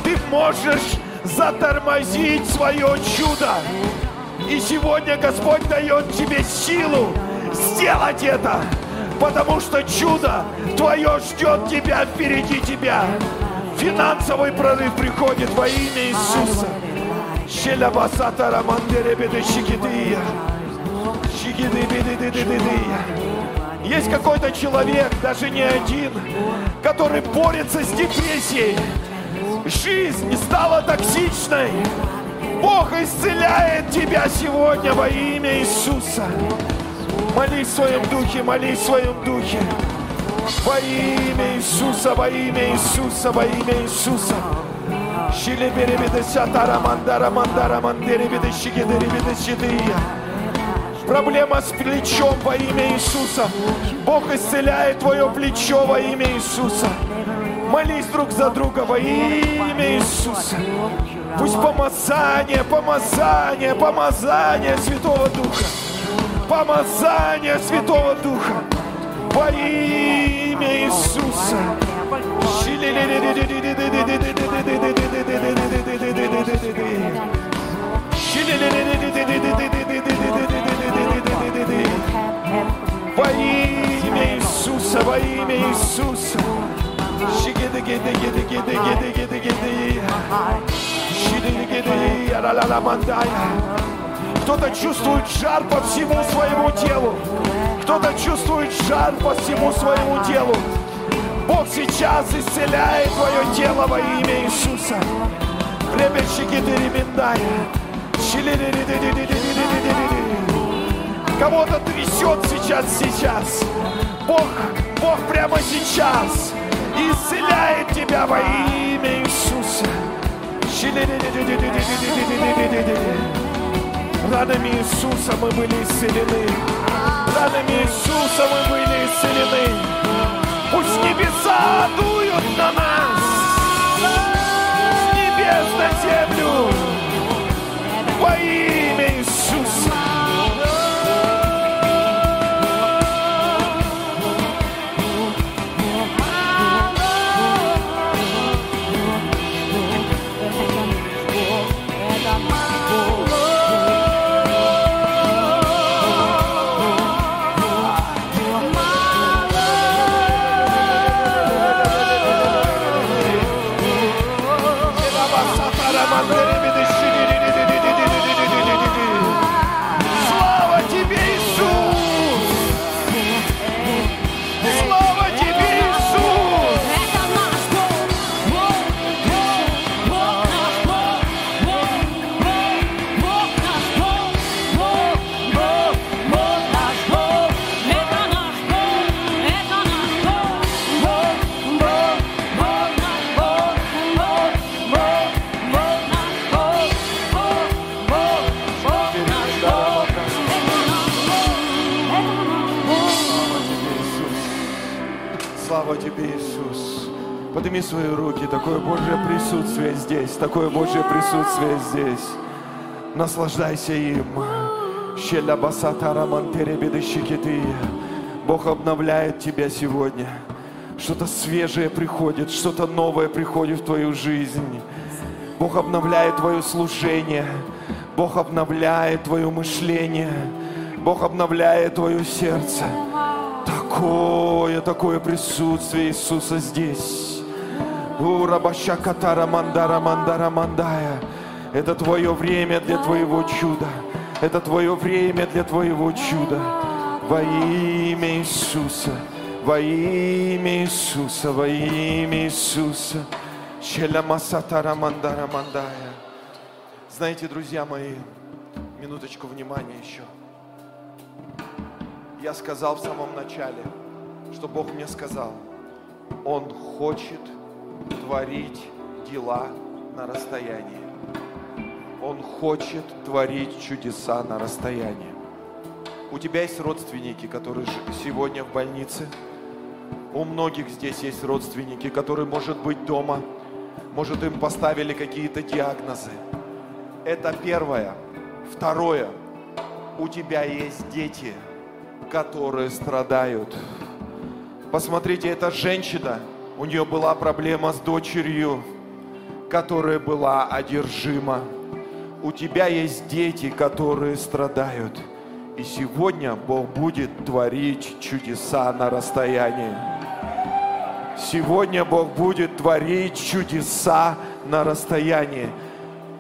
Ты можешь затормозить свое чудо. И сегодня Господь дает тебе силу сделать это. Потому что чудо твое ждет тебя впереди тебя. Финансовый прорыв приходит во имя Иисуса. Щелябасата рамандеребеды щикидыя. Есть какой-то человек, даже не один, который борется с депрессией. Жизнь стала токсичной. Бог исцеляет тебя сегодня во имя Иисуса. Молись в своем духе, молись в своем духе. Во имя Иисуса, во имя Иисуса, во имя Иисуса. Проблема с плечом во имя Иисуса. Бог исцеляет твое плечо во имя Иисуса. Молись друг за друга во имя Иисуса. Пусть помазание, помазание, помазание Святого Духа. Помазание Святого Духа. Во имя Иисуса. Во имя Иисуса, во имя Иисуса. Кто-то чувствует жар по всему своему телу. Кто-то чувствует жар по всему своему телу. Бог сейчас исцеляет твое тело во имя Иисуса. Ребятчики Кого-то трясет сейчас, сейчас. Бог, Бог прямо сейчас исцеляет тебя во имя Иисуса. Ранами Иисуса мы были исцелены. Ранами Иисуса мы были исцелены. Пусть небеса дуют на нас. С небес на землю. Во имя Иисуса. Присутствие здесь. Такое Божье присутствие здесь. Наслаждайся им. Бог обновляет тебя сегодня. Что-то свежее приходит, что-то новое приходит в твою жизнь. Бог обновляет твое служение. Бог обновляет твое мышление. Бог обновляет твое сердце. Такое, такое присутствие Иисуса здесь. Урабаща катара мандара мандара мандая. Это твое время для твоего чуда. Это твое время для твоего чуда. Во имя Иисуса. Во имя Иисуса. Во имя Иисуса. Челямасатара мандара мандая. Знаете, друзья мои, минуточку внимания еще. Я сказал в самом начале, что Бог мне сказал, Он хочет творить дела на расстоянии. Он хочет творить чудеса на расстоянии. У тебя есть родственники, которые сегодня в больнице. У многих здесь есть родственники, которые, может быть, дома. Может, им поставили какие-то диагнозы. Это первое. Второе. У тебя есть дети, которые страдают. Посмотрите, эта женщина, у нее была проблема с дочерью, которая была одержима. У тебя есть дети, которые страдают. И сегодня Бог будет творить чудеса на расстоянии. Сегодня Бог будет творить чудеса на расстоянии.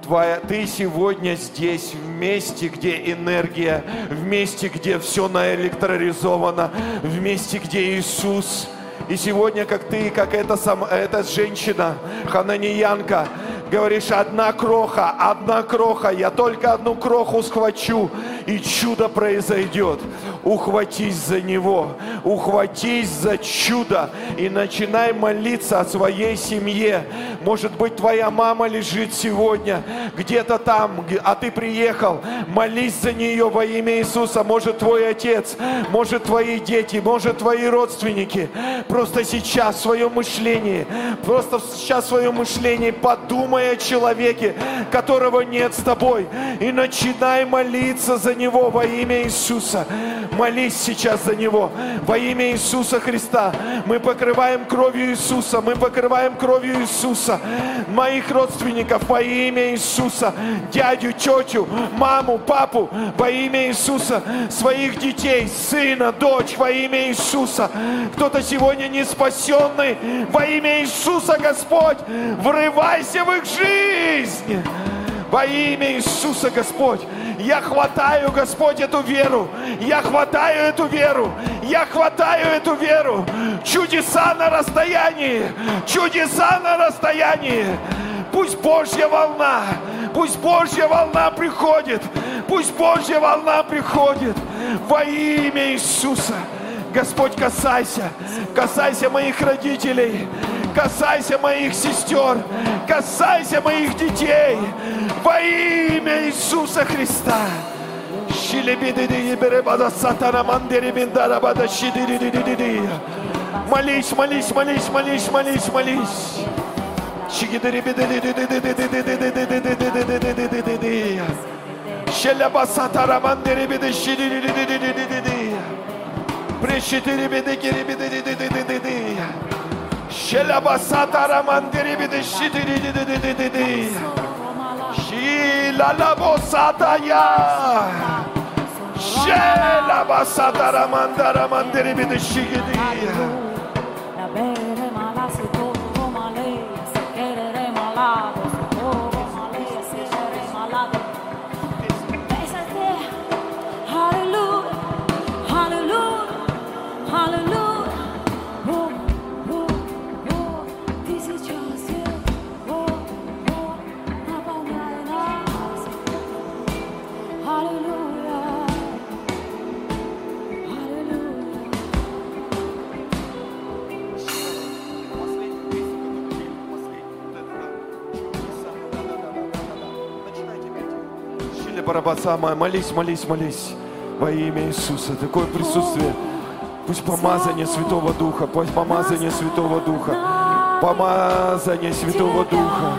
Твоя, ты сегодня здесь, в месте, где энергия, в месте, где все наэлектроризовано, в месте, где Иисус. И сегодня, как ты, как эта, сам, эта женщина, хананиянка, Говоришь, одна кроха, одна кроха, я только одну кроху схвачу, и чудо произойдет. Ухватись за него, ухватись за чудо и начинай молиться о своей семье. Может быть, твоя мама лежит сегодня где-то там, а ты приехал. Молись за нее во имя Иисуса. Может, твой отец, может, твои дети, может, твои родственники. Просто сейчас в своем мышлении, просто сейчас в своем мышлении подумай думай о человеке, которого нет с тобой, и начинай молиться за него во имя Иисуса. Молись сейчас за него во имя Иисуса Христа. Мы покрываем кровью Иисуса, мы покрываем кровью Иисуса моих родственников во имя Иисуса, дядю, тетю, маму, папу во имя Иисуса, своих детей, сына, дочь во имя Иисуса. Кто-то сегодня не спасенный во имя Иисуса, Господь, врывайся в их дает жизнь. Во имя Иисуса, Господь, я хватаю, Господь, эту веру. Я хватаю эту веру. Я хватаю эту веру. Чудеса на расстоянии. Чудеса на расстоянии. Пусть Божья волна, пусть Божья волна приходит. Пусть Божья волна приходит. Во имя Иисуса. Господь, касайся, касайся моих родителей, Касайся моих сестер, касайся моих детей во имя Иисуса Христа. Молись, молись, молись, молись, молись, молись. Прищи Şelaba satara mandiri bir de şidiri di di di di di. Şilalabo sataya. Şelaba satara mandara mandiri bir de şigidi. La bere malasi to. Барабасама, молись, молись, молись во имя Иисуса. Такое присутствие. Пусть помазание Святого Духа, пусть помазание Святого Духа, помазание Святого Духа.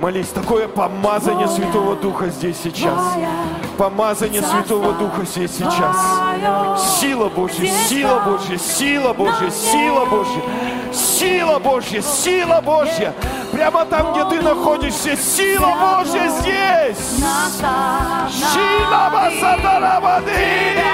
Молись, такое помазание Святого Духа здесь сейчас. Помазание Святого Духа здесь сейчас. Сила Божья, сила Божья, сила Божья, сила Божья, сила Божья, сила Божья. Сила Божья. Прямо там, где ты находишься, сила Божья здесь. Сила Басатарабады.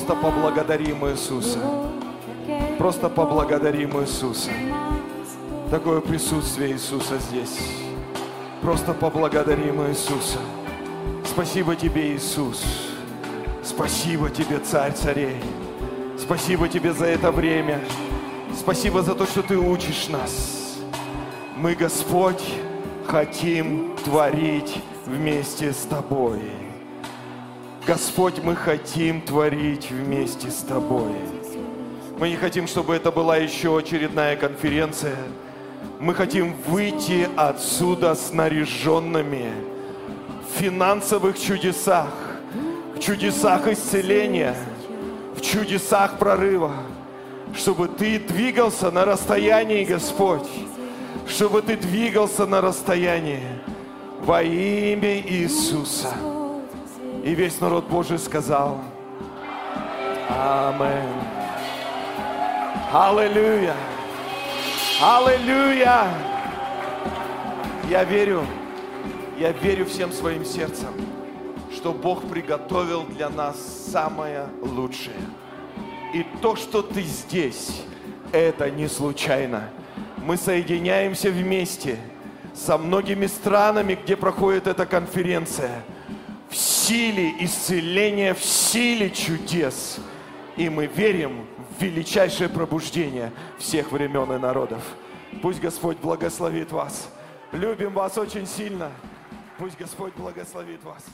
Просто поблагодарим Иисуса. Просто поблагодарим Иисуса. Такое присутствие Иисуса здесь. Просто поблагодарим Иисуса. Спасибо тебе, Иисус. Спасибо тебе, Царь царей. Спасибо тебе за это время. Спасибо за то, что ты учишь нас. Мы, Господь, хотим творить вместе с Тобой. Господь, мы хотим творить вместе с Тобой. Мы не хотим, чтобы это была еще очередная конференция. Мы хотим выйти отсюда снаряженными в финансовых чудесах, в чудесах исцеления, в чудесах прорыва, чтобы Ты двигался на расстоянии, Господь, чтобы Ты двигался на расстоянии во имя Иисуса. И весь народ Божий сказал, Амен. Аллилуйя. Аллилуйя. Я верю, я верю всем своим сердцем, что Бог приготовил для нас самое лучшее. И то, что ты здесь, это не случайно. Мы соединяемся вместе со многими странами, где проходит эта конференция, в силе исцеления, в силе чудес. И мы верим в величайшее пробуждение всех времен и народов. Пусть Господь благословит вас. Любим вас очень сильно. Пусть Господь благословит вас.